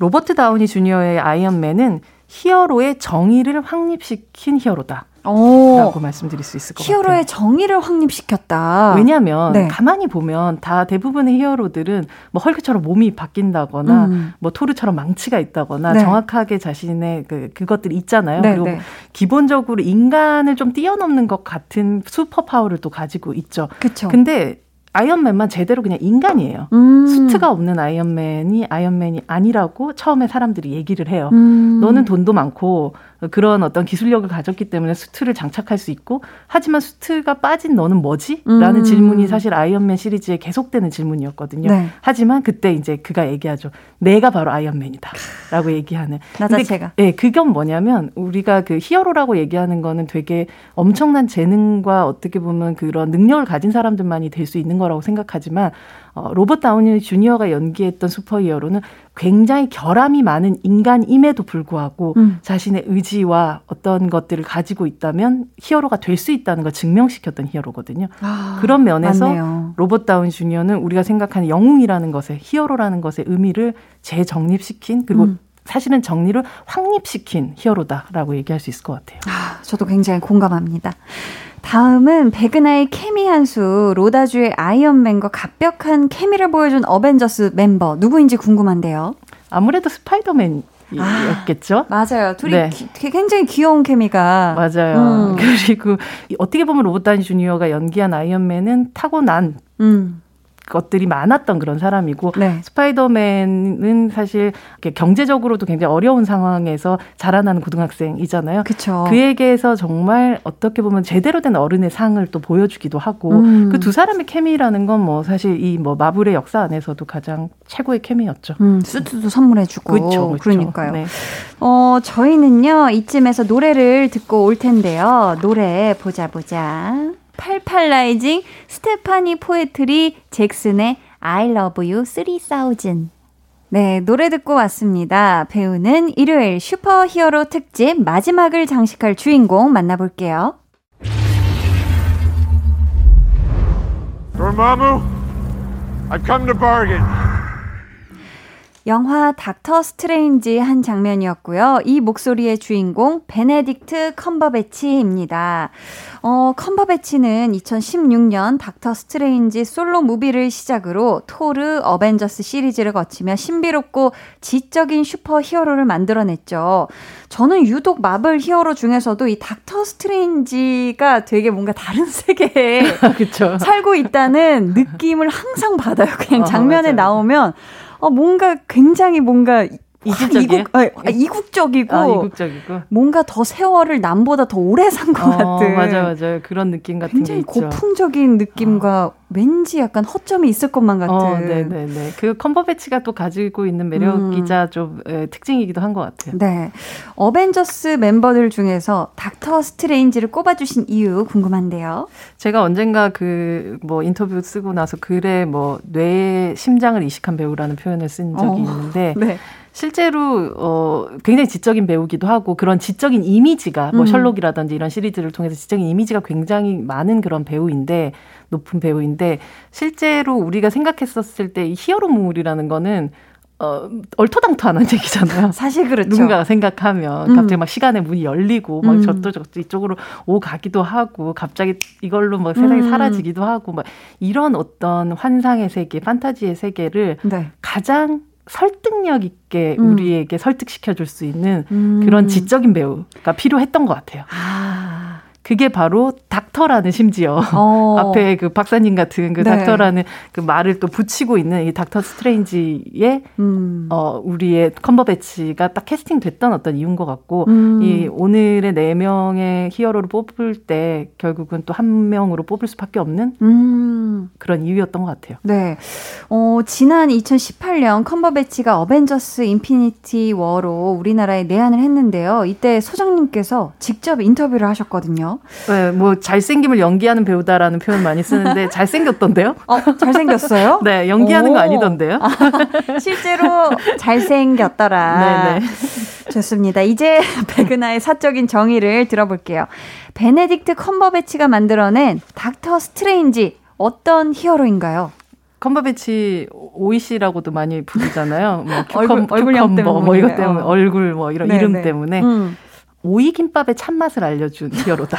로버트 다우니 주니어의 아이언맨은 히어로의 정의를 확립시킨 히어로다. 오, 라고 말씀드릴 수 있을 것 히어로의 같아요. 히어로의 정의를 확립시켰다. 왜냐하면 네. 가만히 보면 다 대부분의 히어로들은 뭐 헐크처럼 몸이 바뀐다거나 음. 뭐 토르처럼 망치가 있다거나 네. 정확하게 자신의 그 그것들이 있잖아요. 네, 그리고 네. 기본적으로 인간을 좀 뛰어넘는 것 같은 슈퍼 파워를 또 가지고 있죠. 그렇죠. 근데 아이언맨만 제대로 그냥 인간이에요. 음. 수트가 없는 아이언맨이 아이언맨이 아니라고 처음에 사람들이 얘기를 해요. 음. 너는 돈도 많고 그런 어떤 기술력을 가졌기 때문에 수트를 장착할 수 있고 하지만 수트가 빠진 너는 뭐지? 라는 음. 질문이 사실 아이언맨 시리즈에 계속되는 질문이었거든요. 네. 하지만 그때 이제 그가 얘기하죠. 내가 바로 아이언맨이다. 라고 얘기하는. 나 자체가. 예, 네, 그건 뭐냐면 우리가 그 히어로라고 얘기하는 거는 되게 엄청난 재능과 어떻게 보면 그런 능력을 가진 사람들만이 될 수 있는 거라고 생각하지만 어, 로버트 다우니 주니어가 연기했던 슈퍼히어로는 굉장히 결함이 많은 인간임에도 불구하고 음. 자신의 의지와 어떤 것들을 가지고 있다면 히어로가 될 수 있다는 걸 증명시켰던 히어로거든요. 아, 그런 면에서 맞네요. 로버트 다우니 주니어는 우리가 생각하는 영웅이라는 것의 히어로라는 것의 의미를 재정립시킨 그리고 음. 사실은 정의를 확립시킨 히어로다라고 얘기할 수 있을 것 같아요. 아, 저도 굉장히 공감합니다. 다음은 백은하의 케미 한수, 로다주의 아이언맨과 갓벽한 케미를 보여준 어벤져스 멤버 누구인지 궁금한데요. 아무래도 스파이더맨 였겠죠? 아, 맞아요. 둘이 네. 기, 굉장히 귀여운 케미가. 맞아요. 음. 그리고 어떻게 보면 로버트 다우니 주니어가 연기한 아이언맨은 타고난 음. 것들이 많았던 그런 사람이고 네. 스파이더맨은 사실 경제적으로도 굉장히 어려운 상황에서 자라나는 고등학생이잖아요. 그쵸. 그에게서 정말 어떻게 보면 제대로 된 어른의 상을 또 보여주기도 하고 음. 그 두 사람의 케미라는 건 뭐 사실 이 뭐 마블의 역사 안에서도 가장 최고의 케미였죠. 음, 수트도 선물해주고 그쵸, 그쵸. 그러니까요. 네. 어 저희는요 이쯤에서 노래를 듣고 올 텐데요. 노래 보자 보자. 88rising 스테파니 포에트리 잭슨의 I love you 3000. 네, 노래 듣고 왔습니다. 배우는 일요일 슈퍼 히어로 특집 마지막을 장식할 주인공 만나볼게요. Dormammu, I've come to bargain. 영화 닥터 스트레인지 한 장면이었고요. 이 목소리의 주인공 베네딕트 컴버배치입니다. 어, 컴버배치는 2016년 닥터 스트레인지 솔로 movie를 시작으로 토르, 어벤져스 시리즈를 거치며 신비롭고 지적인 슈퍼 히어로를 만들어냈죠. 저는 유독 마블 히어로 중에서도 이 닥터 스트레인지가 되게 뭔가 다른 세계에 살고 있다는 느낌을 항상 받아요. 그냥 어, 장면에 어, 나오면 어, 뭔가 굉장히 뭔가 이질적이에요? 이국, 아, 이국적이고, 아, 이국적이고 뭔가 더 세월을 남보다 더 오래 산 것 어, 같은 맞아 맞아 그런 느낌 같은 굉장히. 고풍적인 느낌과 어. 왠지 약간 허점이 있을 것만 같은. 어, 네네네. 그 컴버배치가 또 가지고 있는 매력이자 음. 좀 에, 특징이기도 한 것 같아요. 네. 어벤져스 멤버들 중에서 닥터 스트레인지를 꼽아주신 이유 궁금한데요. 제가 언젠가 그 뭐 인터뷰 쓰고 나서 글에 뭐 뇌에 심장을 이식한 배우라는 표현을 쓴 적이 어, 있는데. 네. 실제로 어 굉장히 지적인 배우기도 하고 그런 지적인 이미지가 뭐 음. 셜록이라든지 이런 시리즈를 통해서 지적인 이미지가 굉장히 많은 그런 배우인데 높은 배우인데 실제로 우리가 생각했었을 때 이 히어로물이라는 거는 어, 얼토당토하는 얘기잖아요. 사실 그렇죠. 누군가가 생각하면 음. 갑자기 막 시간의 문이 열리고 막 음. 저쪽 저쪽 이쪽으로 오 가기도 하고 갑자기 이걸로 막 세상이 음. 사라지기도 하고 막 이런 어떤 환상의 세계, 판타지의 세계를 네. 가장 설득력 있게 음. 우리에게 설득시켜 줄 수 있는 음. 그런 지적인 배우가 필요했던 것 같아요. 아. 그게 바로 닥터라는 심지어 어. 앞에 그 박사님 같은 그 네. 닥터라는 그 말을 또 붙이고 있는 이 닥터 스트레인지의 음. 어 우리의 컴버배치가 딱 캐스팅됐던 어떤 이유인 것 같고 음. 이 오늘의 네 명의 히어로를 뽑을 때 결국은 또 한 명으로 뽑을 수밖에 없는 음. 그런 이유였던 것 같아요. 네. 어 지난 2018년 컴버배치가 어벤져스 인피니티 워로 우리나라에 내한을 했는데요. 이때 소장님께서 직접 인터뷰를 하셨거든요. 네, 뭐 잘생김을 연기하는 배우다라는 표현 많이 쓰는데 잘생겼던데요? 어, 잘생겼어요? 네, 연기하는 오. 거 아니던데요? 아, 실제로 잘생겼더라. 네네. 좋습니다. 이제 백은하의 사적인 정의를 들어볼게요. 베네딕트 컴버배치가 만들어낸 닥터 스트레인지 어떤 히어로인가요? 컴버배치 오이씨라고도 많이 부르잖아요. 뭐 얼굴, 얼굴형 때문에 뭐 이것 때문에 어. 얼굴 뭐 이런 네네. 이름 때문에 음. 오이 김밥의 참맛을 알려준 히어로다.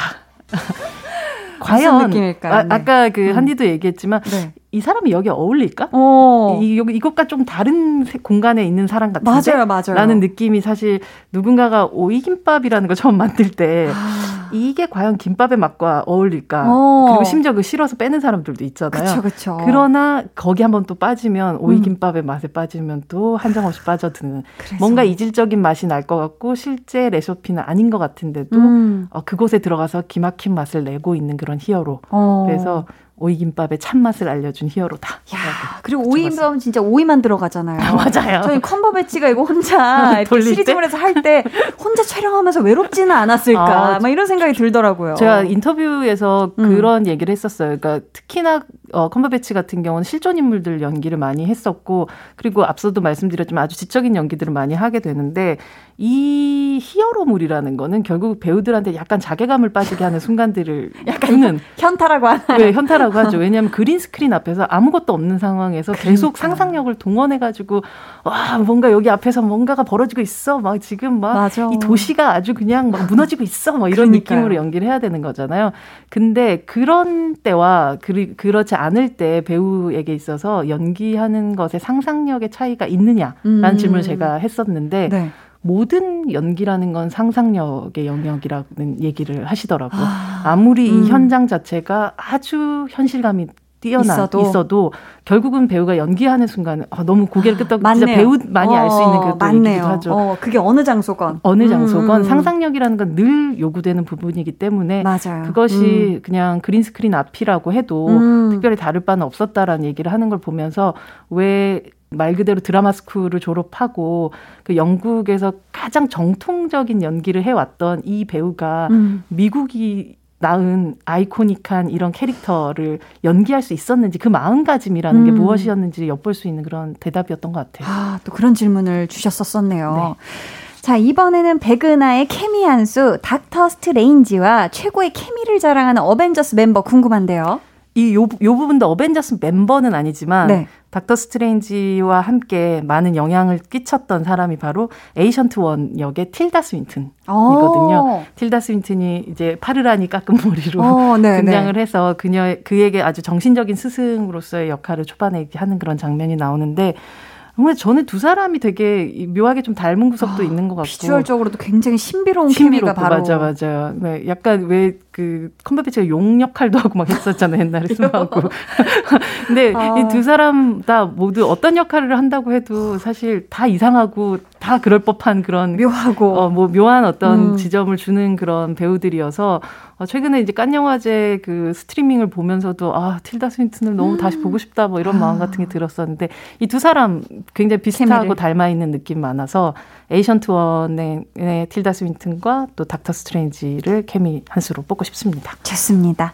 과연? 아, 네. 까그 음. 한디도 얘기했지만 네. 이 사람이 여기 어울릴까? 어. 이, 여기 이것과 좀 다른 공간에 있는 사람 같은데 맞아요, 맞아요. 라는 느낌이 사실 누군가가 오이김밥이라는 걸 처음 만들 때 아. 이게 과연 김밥의 맛과 어울릴까? 어. 그리고 심지어 그 싫어서 빼는 사람들도 있잖아요. 그쵸, 그쵸. 그러나 거기 한번 또 빠지면 오이김밥의 음. 맛에 빠지면 또 한정없이 빠져드는 그래서. 뭔가 이질적인 맛이 날 것 같고 실제 레시피는 아닌 것 같은데도 음. 어, 그곳에 들어가서 기막힌 맛을 내고 있는 그런 히어로. 어. 그래서 오이김밥의 참맛을 알려준 히어로다. 야, 그리고 오이김밥은 진짜 오이만 들어가잖아요. 아, 맞아요. 저희 컴버배치가 이거 혼자 시리즈물 에서 할 때 혼자 촬영하면서 외롭지는 않았을까. 아, 막 이런 생각이 들더라고요. 제가 인터뷰에서 음. 그런 얘기를 했었어요. 그러니까 특히나 어, 컴버배치 같은 경우는 실존 인물들 연기를 많이 했었고 그리고 앞서도 말씀드렸지만 아주 지적인 연기들을 많이 하게 되는데 이 히어로물이라는 거는 결국 배우들한테 약간 자괴감을 빠지게 하는 순간들을 약간 주는 현타라고 하나요? 네, 현타라고 하죠. 왜냐하면 그린 스크린 앞에서 아무것도 없는 상황에서 그러니까. 계속 상상력을 동원해가지고 와 뭔가 여기 앞에서 뭔가가 벌어지고 있어. 막 지금 막 이 도시가 아주 그냥 막 무너지고 있어. 막 이런 그러니까요. 느낌으로 연기를 해야 되는 거잖아요. 근데 그런 때와 그, 그렇지 않을 때 배우에게 있어서 연기하는 것에 상상력의 차이가 있느냐라는 음. 질문을 제가 했었는데. 네. 모든 연기라는 건 상상력의 영역이라는 얘기를 하시더라고요. 아, 무리 음. 이 현장 자체가 아주 현실감이 뛰어나 있어도, 있어도 결국은 배우가 연기하는 순간 아, 너무 고개를 끄덕 아, 진짜 배우 많이 어, 알수 있는 그 맞네요. 하죠. 어, 그게 어느 장소건 어느 장소건 음. 상상력이라는 건 늘 요구되는 부분이기 때문에 맞아요. 그것이 음. 그냥 그린 스크린 앞이라고 해도 음. 특별히 다를 바는 없었다라는 얘기를 하는 걸 보면서 왜 말 그대로 drama school을 졸업하고 그 영국에서 가장 정통적인 연기를 해왔던 이 배우가 음. 미국이 낳은 아이코닉한 이런 캐릭터를 연기할 수 있었는지 그 마음가짐이라는 음. 게 무엇이었는지 엿볼 수 있는 그런 대답이었던 것 같아요. 아, 또 그런 질문을 주셨었었네요. 네. 자, 이번에는 백은하의 케미 한수 닥터 스트레인지와 최고의 케미를 자랑하는 어벤져스 멤버 궁금한데요. 이 요, 요 부분도 어벤져스 멤버는 아니지만 네. 닥터 스트레인지와 함께 많은 영향을 끼쳤던 사람이 바로 에이션트 원 역의 틸다 스윈튼이거든요. 틸다 스윈튼이 이제 파르라니 깎은 머리로 오, 네, 등장을 네. 해서 그녀 그에게 아주 정신적인 스승으로서의 역할을 초반에 하는 그런 장면이 나오는데 정말 저는 두 사람이 되게 묘하게 좀 닮은 구석도 아, 있는 것 같고 비주얼적으로도 굉장히 신비로운 케미가 바로 맞아 맞아 네, 약간 왜그 컴버배치가 용 역할도 하고 막 했었잖아요 옛날에 스마우그 근데 아. 이 두 사람 다 모두 어떤 역할을 한다고 해도 사실 다 이상하고 다 그럴 법한 그런 묘하고 어, 뭐 묘한 어떤 음. 지점을 주는 그런 배우들이어서 어, 최근에 이제 칸 영화제 그 스트리밍을 보면서도 아 틸다 스윈튼을 너무 음. 다시 보고 싶다 뭐 이런 아. 마음 같은 게 들었었는데 이 두 사람 굉장히 비슷하고 닮아 있는 느낌 많아서 에이션트 원의 틸다 스윈튼과 또 닥터 스트레인지를 케미 한 수로 뽑고 싶습니다. 좋습니다.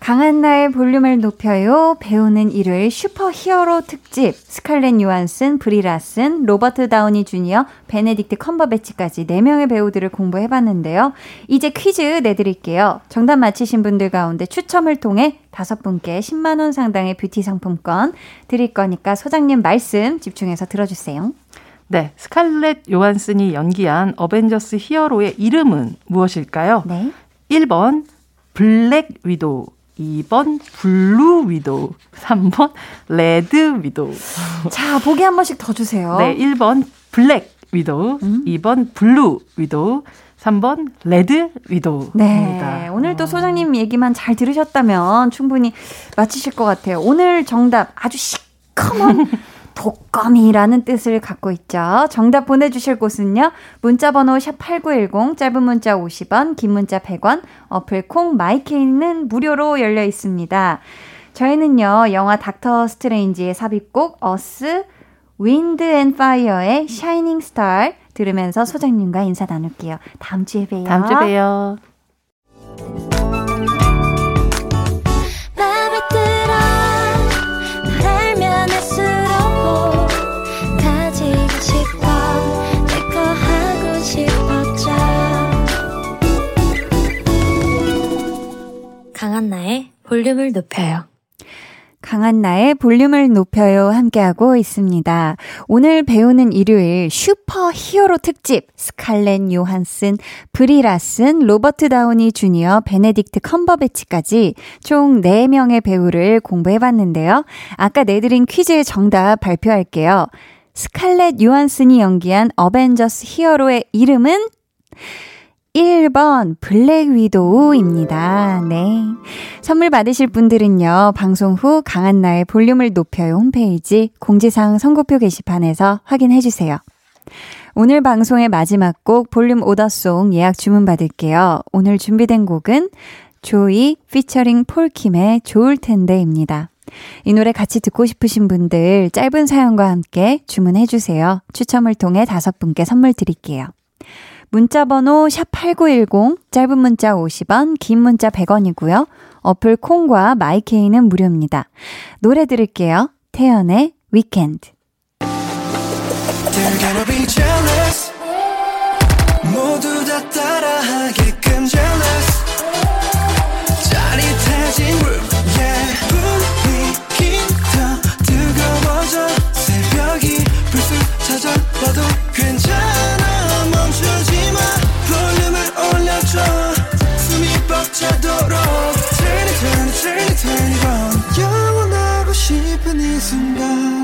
강한나의 볼륨을 높여요. 배우는 일요일 슈퍼 히어로 특집. 스칼렛 요한슨, 브리 라슨, 로버트 다우니 주니어, 베네딕트 컴버배치까지 4명의 배우들을 공부해봤는데요. 이제 퀴즈 내드릴게요. 정답 맞히신 분들 가운데 추첨을 통해 5분께 10만원 상당의 뷰티 상품권 드릴 거니까 소장님 말씀 집중해서 들어주세요. 네, 스칼렛 요한슨이 연기한 어벤져스 히어로의 이름은 무엇일까요? 네. 1번 블랙 위도우 2번 블루 위도우, 3번 레드 위도우. 자, 보기 한 번씩 더 주세요. 네, 1번 블랙 위도우, 음? 2번 블루 위도우, 3번 레드 위도우입니다. 네, 오늘 또 어. 소장님 얘기만 잘 들으셨다면 충분히 맞히실 것 같아요. 오늘 정답 아주 시커먼 독거미라는 뜻을 갖고 있죠. 정답 보내주실 곳은요. 문자번호 샵8910, 짧은 문자 50원, 긴 문자 100원, 어플 콩 마이케이는 무료로 열려 있습니다. 저희는요, 영화 닥터 스트레인지의 삽입곡, 어스, 윈드 앤 파이어의 샤이닝 스타 들으면서 소장님과 인사 나눌게요. 다음 주에 봬요. 다음 주에 봬요. 강한나의 볼륨을 높여요. 강한나의 볼륨을 높여요 함께하고 있습니다. 오늘 배우는 일요일 슈퍼 히어로 특집 스칼렛 요한슨, 브리 라슨, 로버트 다우니 주니어, 베네딕트 컴버배치까지 총 4명의 배우를 공부해봤는데요. 아까 내드린 퀴즈의 정답 발표할게요. 스칼렛 요한슨이 연기한 어벤져스 히어로의 이름은 1번 블랙 위도우입니다. 네. 선물 받으실 분들은요. 방송 후 강한나의 볼륨을 높여요 홈페이지 공지사항 선곡표 게시판에서 확인해 주세요. 오늘 방송의 마지막 곡 볼륨 order song 예약 주문 받을게요. 오늘 준비된 곡은 조이 피처링 폴킴의 좋을 텐데입니다. 이 노래 같이 듣고 싶으신 분들 짧은 사연과 함께 주문해 주세요. 추첨을 통해 다섯 분께 선물 드릴게요. 문자 번호 샵8910 짧은 문자 50원, 긴 문자 100원이고요. 어플 콩과 마이케이는 무료입니다. 노래 들을게요. 태연의 위켄드. 찾아와도 괜찮아. 차도록. Turn it, turn it, turn it, turn it on. 영원하고 싶은 이 순간.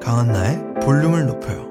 강한나의 볼륨을 높여요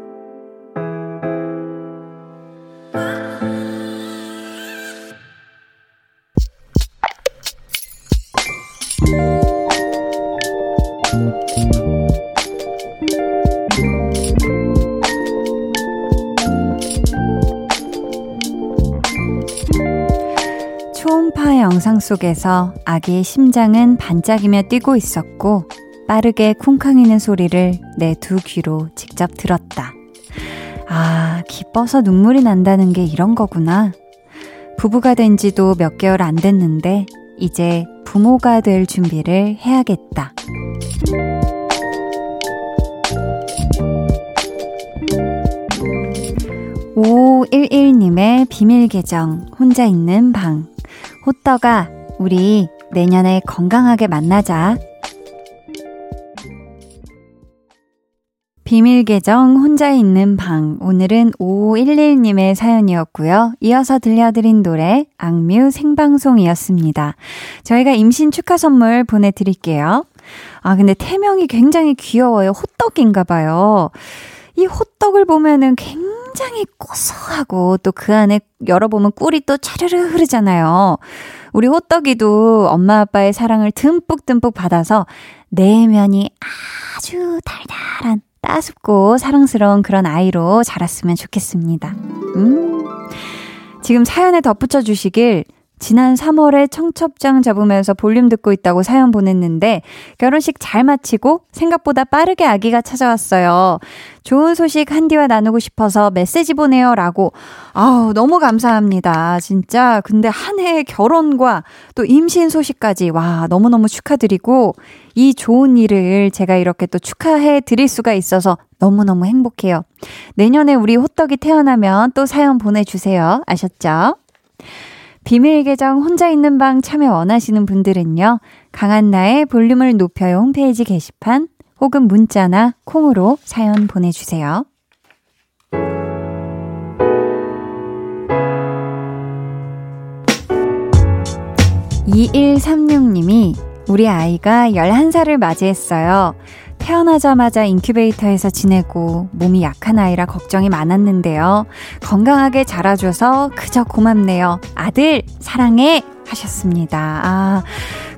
속에서 아기의 심장은 반짝이며 뛰고 있었고 빠르게 쿵쾅이는 소리를 내 두 귀로 직접 들었다. 아, 기뻐서 눈물이 난다는 게 이런 거구나. 부부가 된 지도 몇 개월 안 됐는데 이제 부모가 될 준비를 해야겠다. 5511님의 비밀 계정, 혼자 있는 방. 호떡아, 우리 내년에 건강하게 만나자. 비밀 계정 혼자 있는 방. 오늘은 5511님의 사연이었고요. 이어서 들려드린 노래 악뮤 생방송이었습니다. 저희가 임신 축하 선물 보내드릴게요. 아, 근데 태명이 굉장히 귀여워요. 호떡인가 봐요. 이 호떡을 보면은 굉장히 고소하고 또 그 안에 열어보면 꿀이 또 차르르 흐르잖아요. 우리 호떡이도 엄마 아빠의 사랑을 듬뿍듬뿍 받아서 내면이 아주 달달한 따숩고 사랑스러운 그런 아이로 자랐으면 좋겠습니다. 음. 지금 사연에 덧붙여 주시길 지난 3월에 청첩장 잡으면서 볼륨 듣고 있다고 사연 보냈는데 결혼식 잘 마치고 생각보다 빠르게 아기가 찾아왔어요. 좋은 소식 한디와 나누고 싶어서 메시지 보내요 라고. 아우, 너무 감사합니다. 진짜. 근데 한 해의 결혼과 또 임신 소식까지 와, 너무너무 축하드리고 이 좋은 일을 제가 이렇게 또 축하해 드릴 수가 있어서 너무너무 행복해요. 내년에 우리 호떡이 태어나면 또 사연 보내 주세요. 아셨죠? 비밀 계정 혼자 있는 방 참여 원하시는 분들은요. 강한나의 볼륨을 높여요 홈페이지 게시판 혹은 문자나 콩으로 사연 보내주세요. 2136님이 우리 아이가 11살을 맞이했어요. 태어나자마자 인큐베이터에서 지내고 몸이 약한 아이라 걱정이 많았는데요. 건강하게 자라줘서 그저 고맙네요. 아들, 사랑해! 하셨습니다. 아,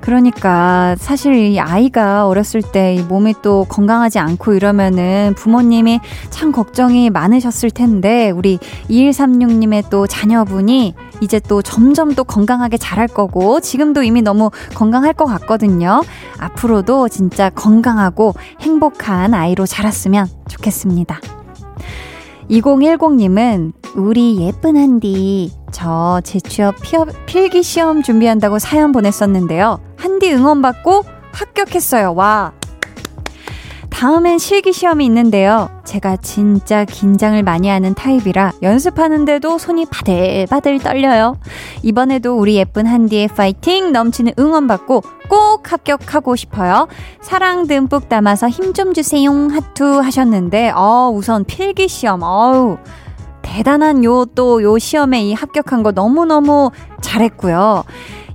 그러니까 사실 이 아이가 어렸을 때 이 몸이 또 건강하지 않고 이러면은 부모님이 참 걱정이 많으셨을 텐데 우리 2136님의 또 자녀분이 이제 또 점점 또 건강하게 자랄 거고 지금도 이미 너무 건강할 것 같거든요. 앞으로도 진짜 건강하고 행복한 아이로 자랐으면 좋겠습니다. 2010님은 우리 예쁜 한디 저 재취업 필기 시험 준비한다고 사연 보냈었는데요. 한디 응원 받고 합격했어요. 와. 다음엔 실기 시험이 있는데요. 제가 진짜 긴장을 많이 하는 타입이라 연습하는데도 손이 바들바들 떨려요. 이번에도 우리 예쁜 한디의 파이팅 넘치는 응원 받고 꼭 합격하고 싶어요. 사랑 듬뿍 담아서 힘 좀 주세요. 하투 하셨는데, 어, 우선 필기 시험, 어우. 대단한 요 또요 시험에 이 합격한 거 너무너무 잘했고요.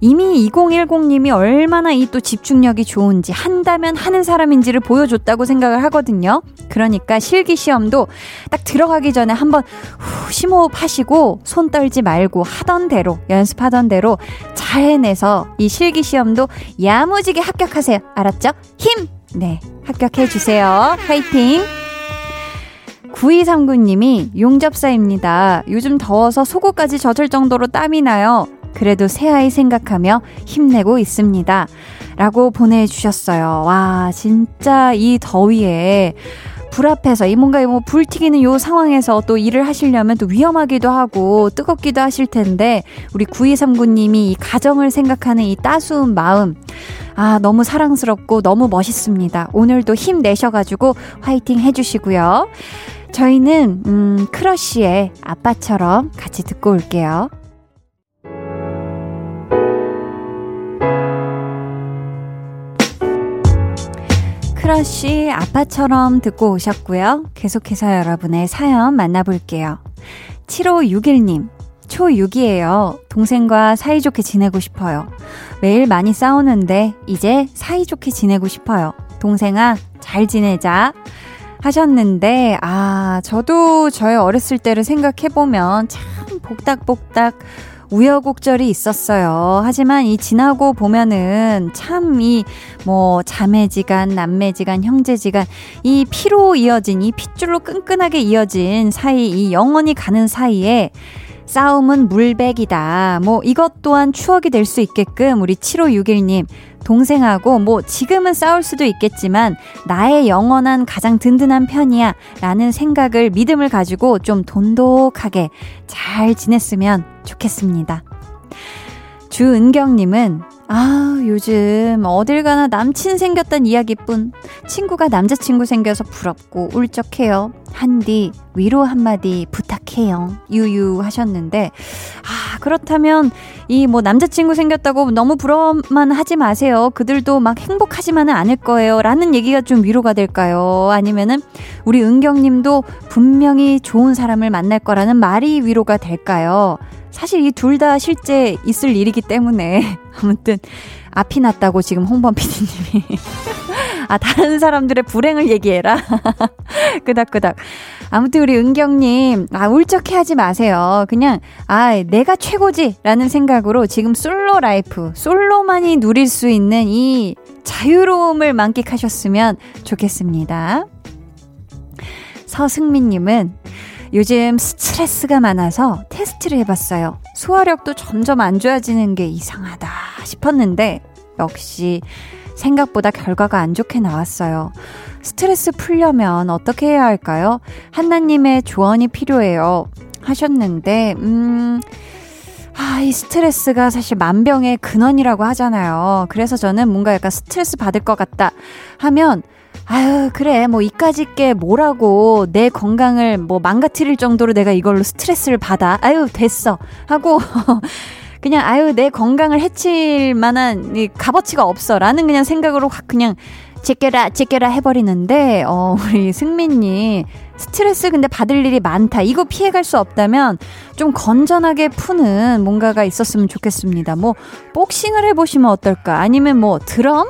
이미 2010님이 얼마나 이 또 집중력이 좋은지 한다면 하는 사람인지를 보여줬다고 생각을 하거든요. 그러니까 실기 시험도 딱 들어가기 전에 한번 후 심호흡 하시고 손 떨지 말고 하던 대로 연습하던 대로 잘 해내서 이 실기 시험도 야무지게 합격하세요. 알았죠? 힘! 네, 합격해 주세요. 파이팅! 9239님이 용접사입니다. 요즘 더워서 속옷까지 젖을 정도로 땀이 나요. 그래도 새아이 생각하며 힘내고 있습니다. 라고 보내주셨어요. 와, 진짜 이 더위에 불 앞에서 이 뭔가 뭐 불 튀기는 요 상황에서 또 일을 하시려면 또 위험하기도 하고 뜨겁기도 하실 텐데 우리 9239님이 이 가정을 생각하는 이 따스운 마음 아 너무 사랑스럽고 너무 멋있습니다. 오늘도 힘 내셔가지고 화이팅 해주시고요. 저희는 음 크러쉬의 아빠처럼 같이 듣고 올게요. 크러쉬 아빠처럼 듣고 오셨고요. 계속해서 여러분의 사연 만나볼게요. 7561님, 초6이에요. 동생과 사이좋게 지내고 싶어요. 매일 많이 싸우는데 이제 사이좋게 지내고 싶어요. 동생아, 잘 지내자. 하셨는데, 아, 저도 저의 어렸을 때를 생각해보면 참 복닥복닥 우여곡절이 있었어요. 하지만 이 지나고 보면은 참 이 뭐 자매지간, 남매지간, 형제지간 이 피로 이어진 이 핏줄로 끈끈하게 이어진 사이 이 영원히 가는 사이에 싸움은 물백이다. 뭐 이것 또한 추억이 될 수 있게끔 우리 7561님 동생하고 뭐 지금은 싸울 수도 있겠지만 나의 영원한 가장 든든한 편이야 라는 생각을 믿음을 가지고 좀 돈독하게 잘 지냈으면 좋겠습니다. 주은경님은 아, 요즘 어딜 가나 남친 생겼단 이야기뿐 친구가 남자친구 생겨서 부럽고 울적해요. 한디 위로 한마디 부탁해요. 유유 하셨는데 아, 그렇다면 이 뭐 남자친구 생겼다고 너무 부러워만 하지 마세요. 그들도 막 행복하지만은 않을 거예요. 라는 얘기가 좀 위로가 될까요? 아니면은 우리 은경 님도 분명히 좋은 사람을 만날 거라는 말이 위로가 될까요? 사실 이 둘 다 실제 있을 일이기 때문에 아무튼 앞이 났다고 지금 홍범 PD님이 아 다른 사람들의 불행을 얘기해라. 끄덕끄덕. 아무튼 우리 은경님 아 울적해하지 마세요. 그냥 아 내가 최고지라는 생각으로 지금 솔로 라이프 솔로만이 누릴 수 있는 이 자유로움을 만끽하셨으면 좋겠습니다. 서승민님은 요즘 스트레스가 많아서 테스트를 해봤어요. 소화력도 점점 안 좋아지는 게 이상하다 싶었는데, 역시 생각보다 결과가 안 좋게 나왔어요. 스트레스 풀려면 어떻게 해야 할까요? 한나님의 조언이 필요해요. 하셨는데, 음, 아, 이 스트레스가 사실 만병의 근원이라고 하잖아요. 그래서 저는 뭔가 약간 스트레스 받을 것 같다 하면, 아유, 그래. 뭐, 이까짓 게 뭐라고 내 건강을 뭐 망가뜨릴 정도로 내가 이걸로 스트레스를 받아. 아유, 됐어. 하고, 그냥, 아유, 내 건강을 해칠 만한 이 값어치가 없어. 라는 그냥 생각으로 확 그냥 제껴라, 제껴라 해버리는데, 어, 우리 승민님, 스트레스 근데 받을 일이 많다. 이거 피해갈 수 없다면 좀 건전하게 푸는 뭔가가 있었으면 좋겠습니다. 뭐, 복싱을 해보시면 어떨까? 아니면 뭐, 드럼?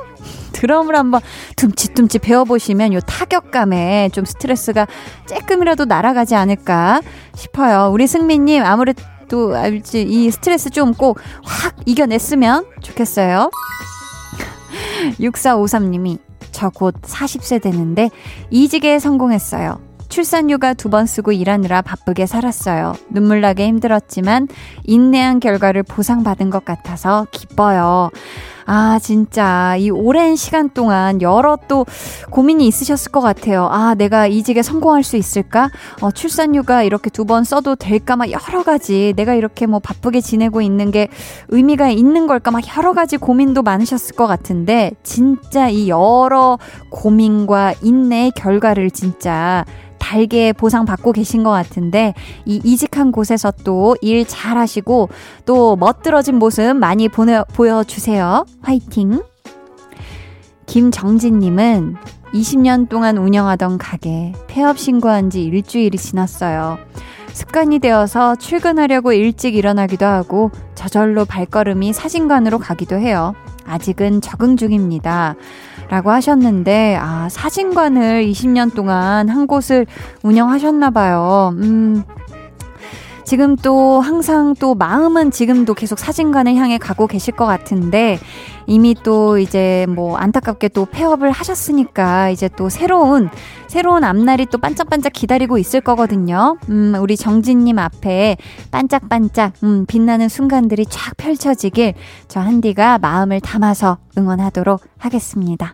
드럼을 한번 둠칫둠칫 배워보시면 요 타격감에 좀 스트레스가 조금이라도 날아가지 않을까 싶어요. 우리 승민님, 아무래도 알지, 이 스트레스 좀 꼭 확 이겨냈으면 좋겠어요. 6453님이 저 곧 40세 되는데 이직에 성공했어요. 출산 휴가 두 번 쓰고 일하느라 바쁘게 살았어요. 눈물 나게 힘들었지만 인내한 결과를 보상받은 것 같아서 기뻐요. 아, 진짜 이 오랜 시간 동안 여러 또 고민이 있으셨을 것 같아요. 아, 내가 이직에 성공할 수 있을까? 어, 출산휴가 이렇게 두 번 써도 될까? 막 여러 가지 내가 이렇게 뭐 바쁘게 지내고 있는 게 의미가 있는 걸까? 막 여러 가지 고민도 많으셨을 것 같은데 진짜 이 여러 고민과 인내의 결과를 진짜 달게 보상받고 계신 것 같은데 이 이직한 곳에서 또 일 잘하시고 또 멋들어진 모습 많이 보내, 보여주세요. 화이팅! 김정진님은 20년 동안 운영하던 가게 폐업 신고한 지 일주일이 지났어요. 습관이 되어서 출근하려고 일찍 일어나기도 하고 저절로 발걸음이 사진관으로 가기도 해요. 아직은 적응 중입니다. 라고 하셨는데, 아, 사진관을 20년 동안 한 곳을 운영하셨나봐요. 음, 지금 또 항상 또 마음은 지금도 계속 사진관을 향해 가고 계실 것 같은데 이미 또 이제 뭐 안타깝게 또 폐업을 하셨으니까 이제 또 새로운 새로운 앞날이 또 반짝반짝 기다리고 있을 거거든요. 음, 우리 정진님 앞에 반짝반짝 음, 빛나는 순간들이 쫙 펼쳐지길 저 한디가 마음을 담아서 응원하도록 하겠습니다.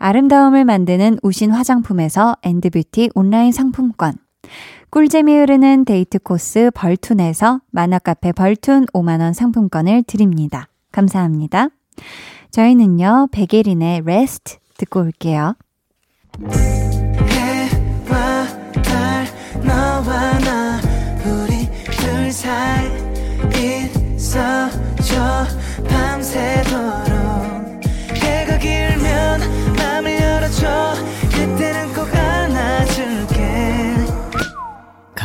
아름다움을 만드는 우신 화장품에서 엔드뷰티 온라인 상품권. 꿀잼이 흐르는 데이트 코스 벌툰에서 만화카페 벌툰 5만원 상품권을 드립니다. 감사합니다. 저희는요, 백예린의 레스트 듣고 올게요. 밤새도록.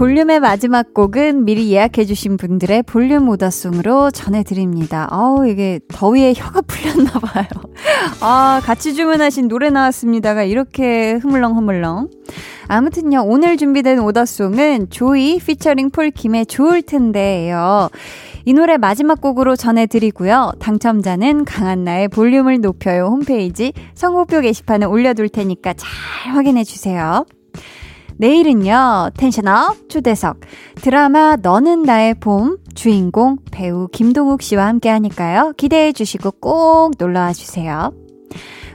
볼륨의 마지막 곡은 미리 예약해주신 분들의 볼륨 오더송으로 전해드립니다. 아우, 이게 더위에 혀가 풀렸나봐요. 아, 같이 주문하신 노래 나왔습니다가 이렇게 흐물렁흐물렁. 아무튼요, 오늘 준비된 오더송은 조이 피처링 폴킴의 좋을 텐데예요. 이 노래 마지막 곡으로 전해드리고요. 당첨자는 강한나의 볼륨을 높여요 홈페이지 선곡표 게시판에 올려둘 테니까 잘 확인해주세요. 내일은요, 텐션업 초대석. 드라마 너는 나의 봄 주인공 배우 김동욱 씨와 함께 하니까요. 기대해 주시고 꼭 놀러 와 주세요.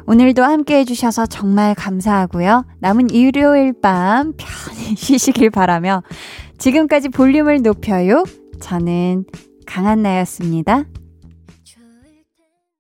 오늘도 함께 해주셔서 정말 감사하고요. 남은 일요일 밤 편히 쉬시길 바라며 지금까지 볼륨을 높여요. 저는 강한나였습니다.